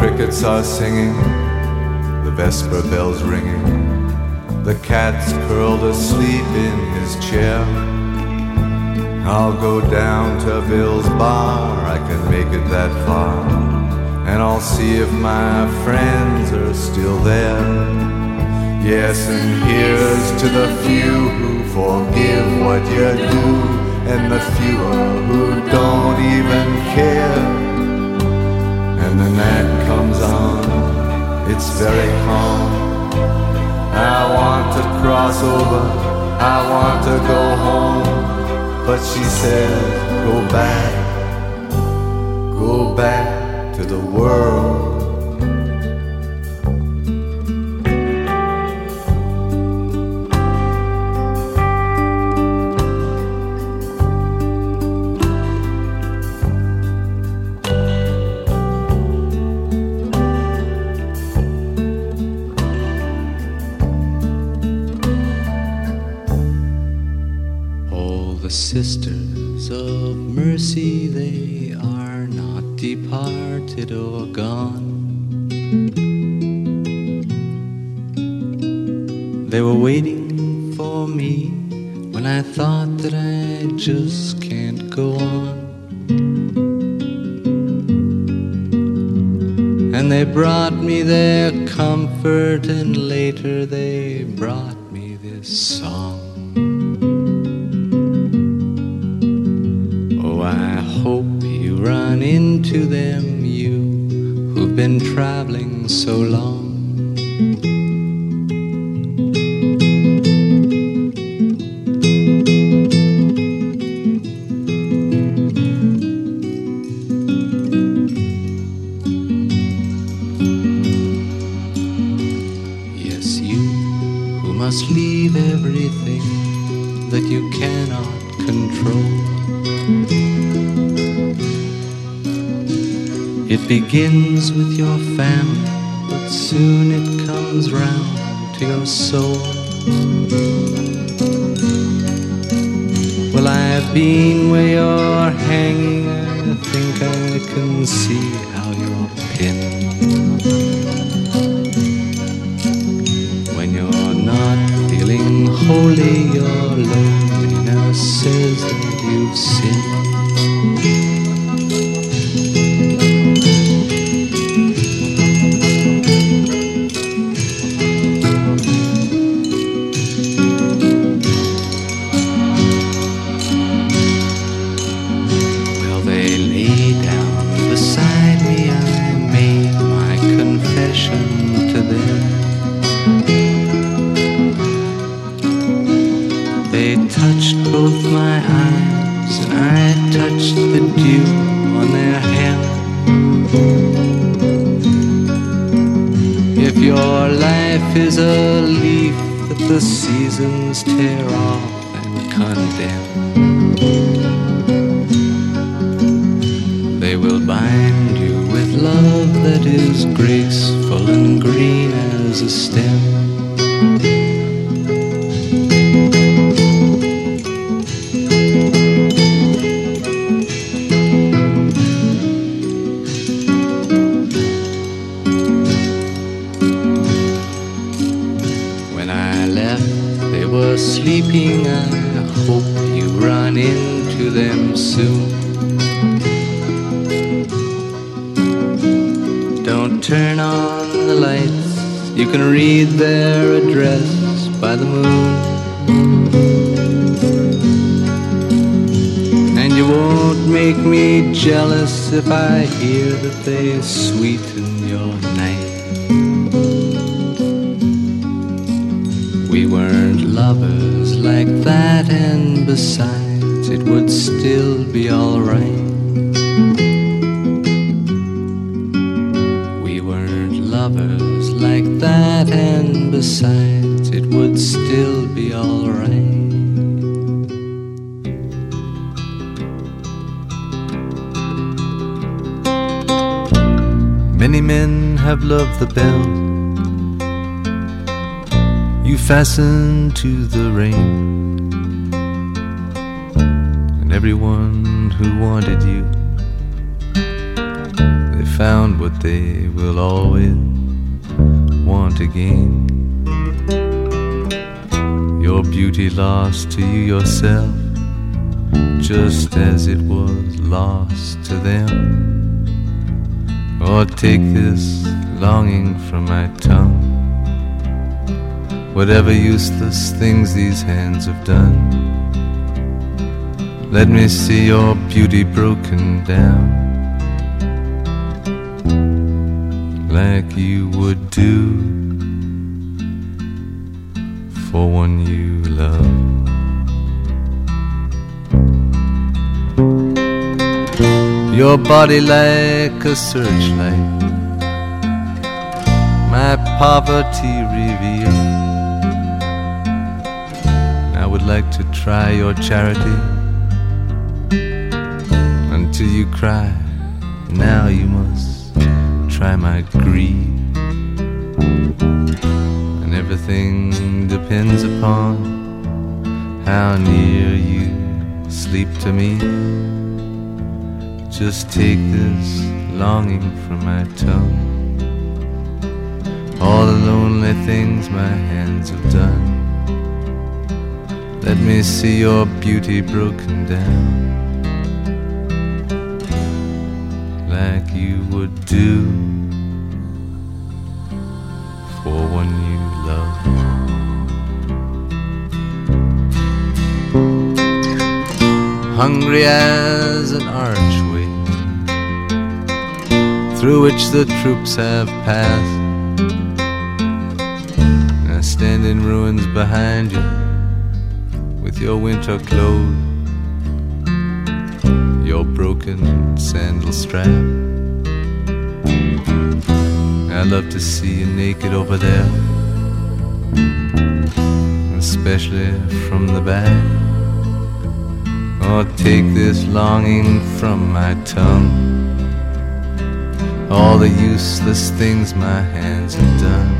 Crickets are singing, the vesper bells ringing, the cat's curled asleep in his chair. I'll go down to Bill's bar, I can make it that far, and I'll see if my friends are still there. Yes, and here's to the few who forgive what you do, and the fewer who don't even care. And the night comes on, it's very calm. I want to cross over, I want to go home. But she said, go back, go back to the world. Traveling you who must leave everything that you cannot control. It begins with your your soul. Well, I've been where you're hanging, I think I can see take this longing from my tongue. Whatever useless things these hands have done, let me see your beauty broken down like you would do for one you love. Your body like a searchlight, my poverty revealed. I would like to try your charity until you cry. Now you must try my greed, and everything depends upon how near you sleep to me. Just take this longing from my tongue. All the lonely things my hands have done. Let me see your beauty broken down. Like you would do for one you love. Hungry as an archway through which the troops have passed. I stand in ruins behind you with your winter clothes, your broken sandal strap. I love to see you naked over there. especially from the back. Or take this longing from my tongue. All the useless things my hands have done.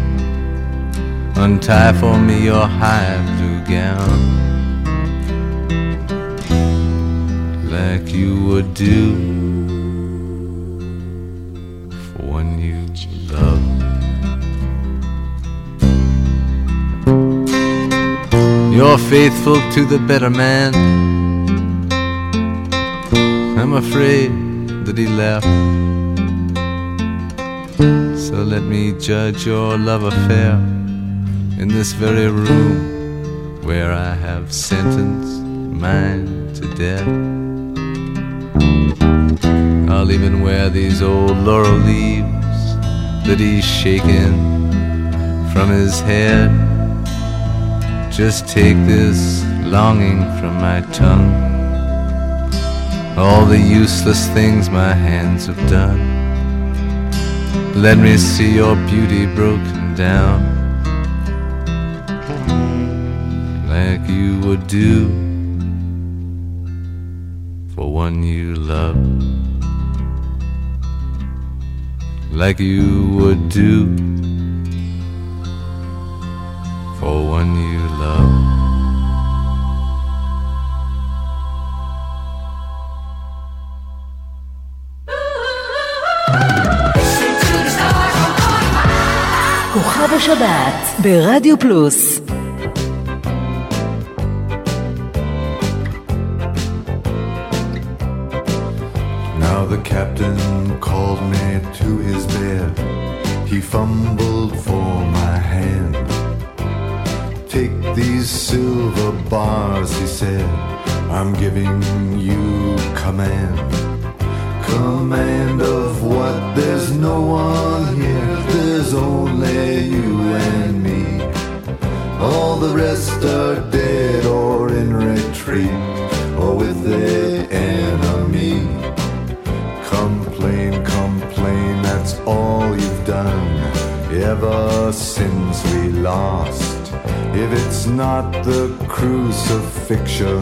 Untie for me your high blue gown. Like you would do for one you love. You're faithful to the better man. I'm afraid that he left. So let me judge your love affair in this very room where I have sentenced mine to death. I'll even wear these old laurel leaves that he's shaken from his head. Just take this longing from my tongue. All the useless things my hands have done. Let me see your beauty broken down like you would do for one you love, like you would do for one you love. השבת ברדיו פלוס Now the captain called me to his bed. He fumbled for my hand. Take these silver bars, he said. I'm giving you command. Command of what? There's no one here. There's only you and me. All the rest are dead or in retreat or with the enemy. Complain, complain, that's all you've done ever since we lost. If it's not the crucifixion,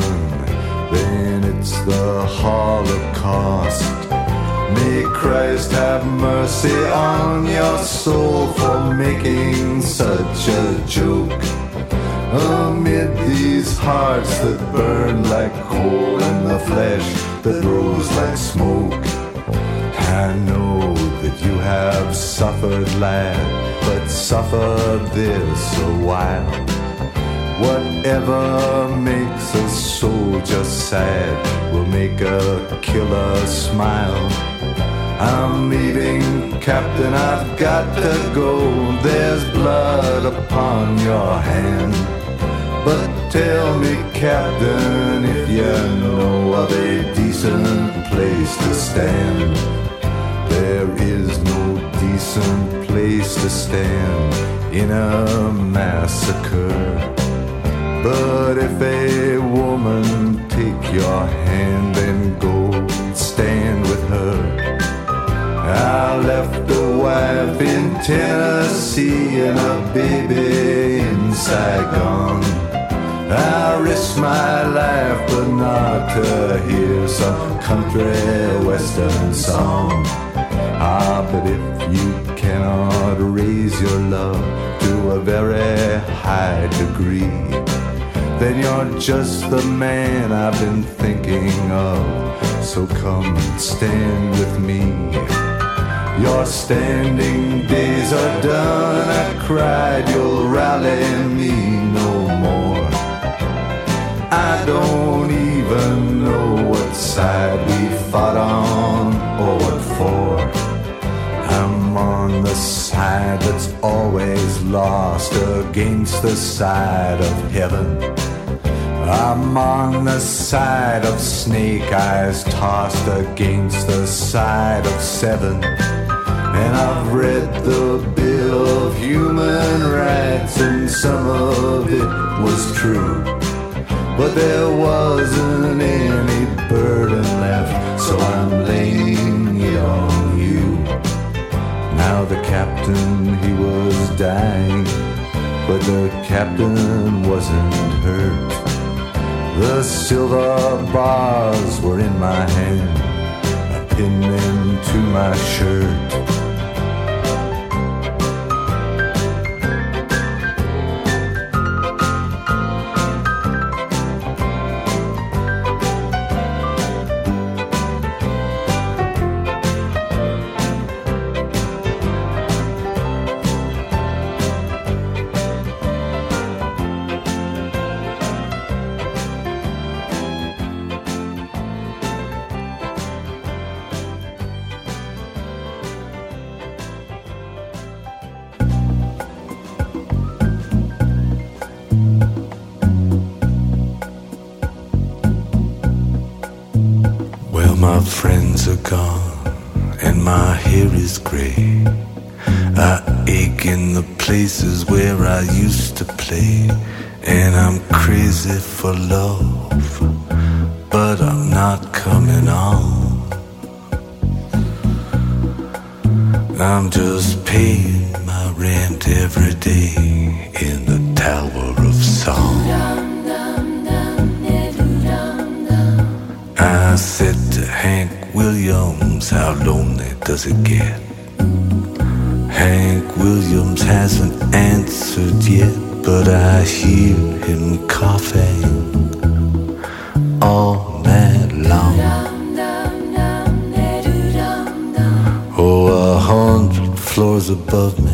then it's the Holocaust. May Christ have mercy on your soul for making such a joke. Amid these hearts that burn like coal and the flesh that rose like smoke. I know that you have suffered, lad, but suffer this a while. Whatever makes a soldier sad will make a killer smile. I'm leaving, Captain, I've got to go. There's blood upon your hand. But tell me, Captain, if you know of a decent place to stand. There is no decent place to stand in a massacre. But if a woman take your hand and go stand with her, I left a wife in Tennessee and a baby in Saigon. I risked my life, but not to hear some country western song. Ah, but if you cannot raise your love to a very high degree, then you're just the man I've been thinking of. So come and stand with me. Your standing days are done. I cried, you'll rally me no more. I don't even know what side we fought on or what for. I'm on the side that's always lost against the side of heaven. I'm on the side of snake eyes tossed against the side of seven. And I've read the Bill of Human Rights, and some of it was true. But there wasn't any burden left, so I'm laying it on you. Now the captain, he was dying. but the captain wasn't hurt. The silver bars were in my hand, I pinned them to my shirt. For love, but I'm not coming on. I'm just paying my rent every day in the Tower of Song. I said to Hank Williams, How lonely does it get? Hank Williams hasn't answered yet, but I hear him coughing all night long. Oh, a hundred floors above me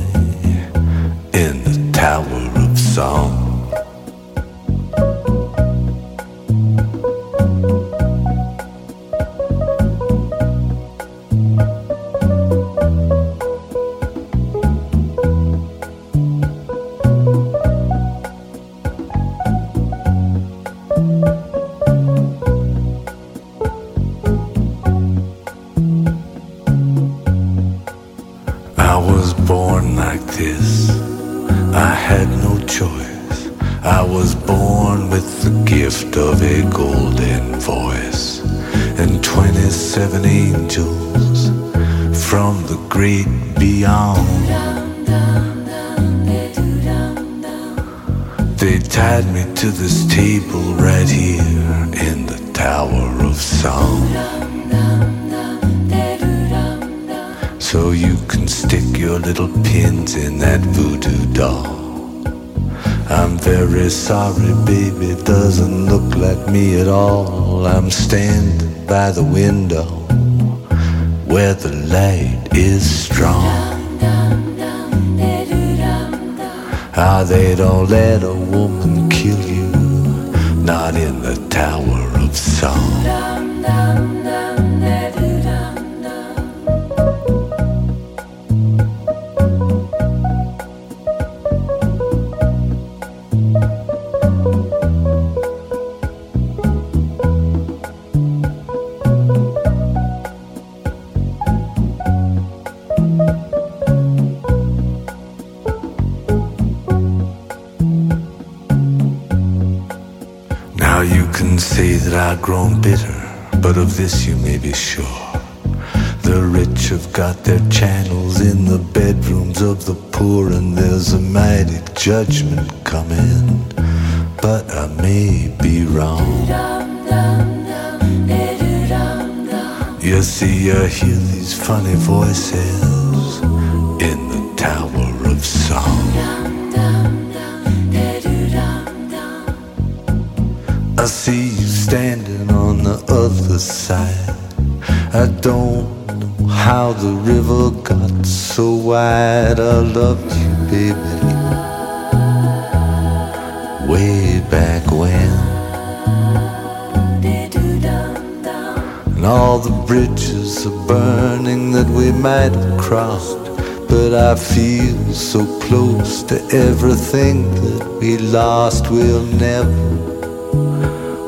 feel so close to everything that we lost. We'll never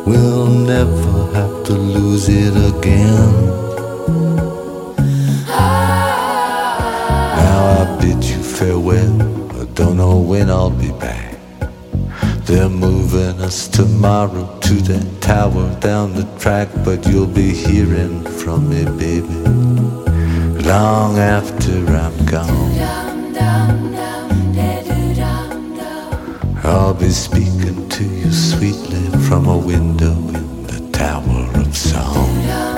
We'll never have to lose it again. Now I bid you farewell. I don't know when I'll be back. They're moving us tomorrow to that tower down the track, but you'll be hearing from me, baby, long after I'm gone. I'll be speaking to you sweetly from a window in the Tower of Song.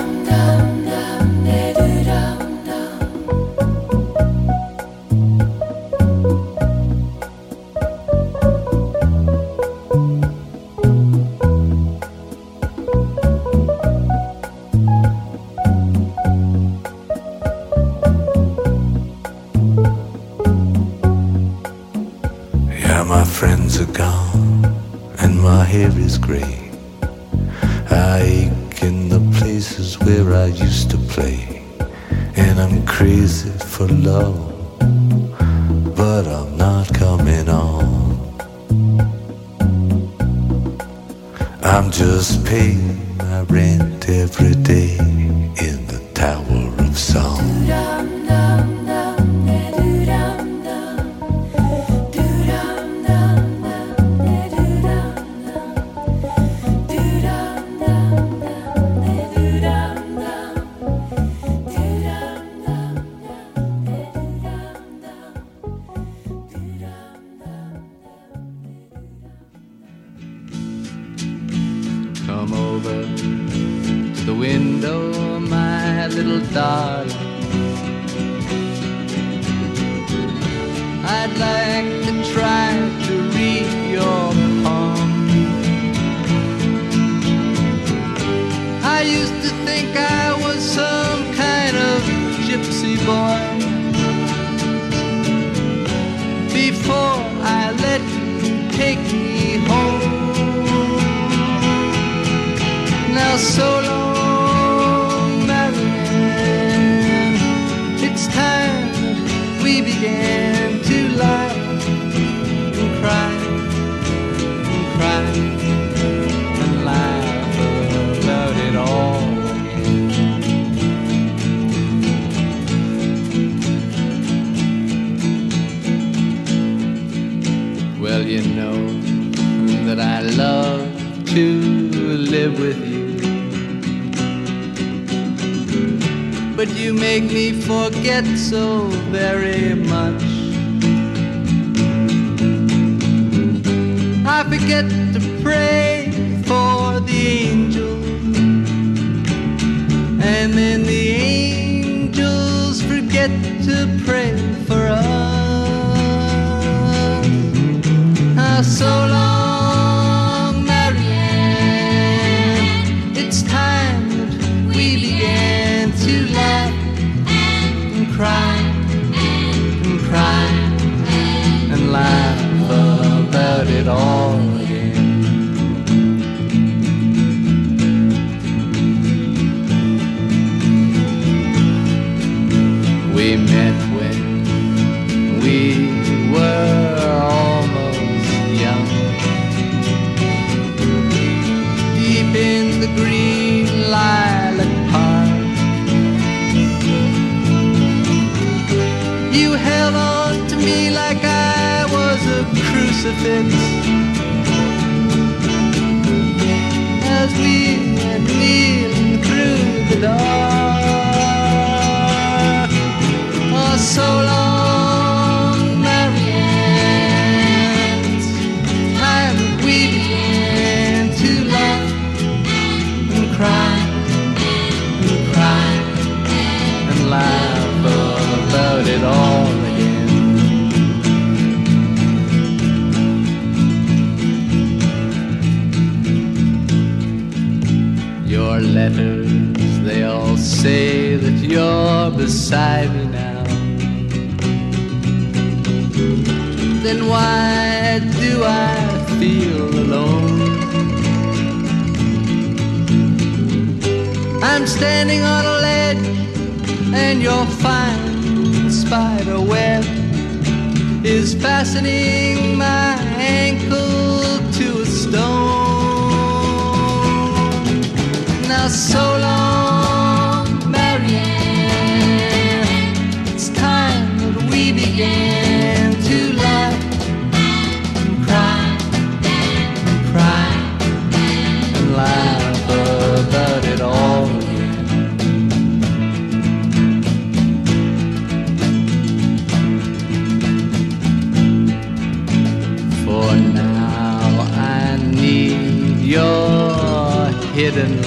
standing on a ledge and your fine spider web is fastening my ankle to a stone. Now, so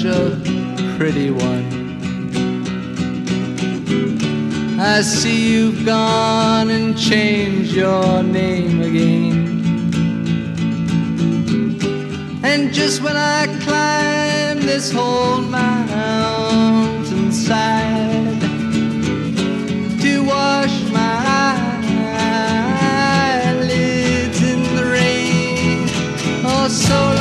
such a pretty one. I see you've gone and changed your name again. And just when I climb this whole mountainside to wash my eyelids in the rain, oh, so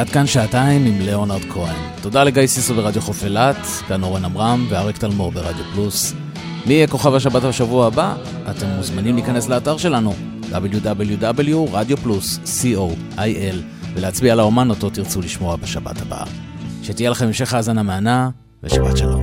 ועד כאן שעתיים עם ליאונרד כהן. תודה לגיא סיסו ברדיו חוף אילת, כאן אורן עמרם ואריק תלמור ברדיו פלוס. מי יהיה כוכב השבת בשבוע הבא? אתם מוזמנים להיכנס לאתר שלנו www.radioplus.co.il ולהצביע על האומן אותו תרצו לשמוע בשבת הבאה. שתהיה לכם המשך האזנה מהנה ושבת שלום.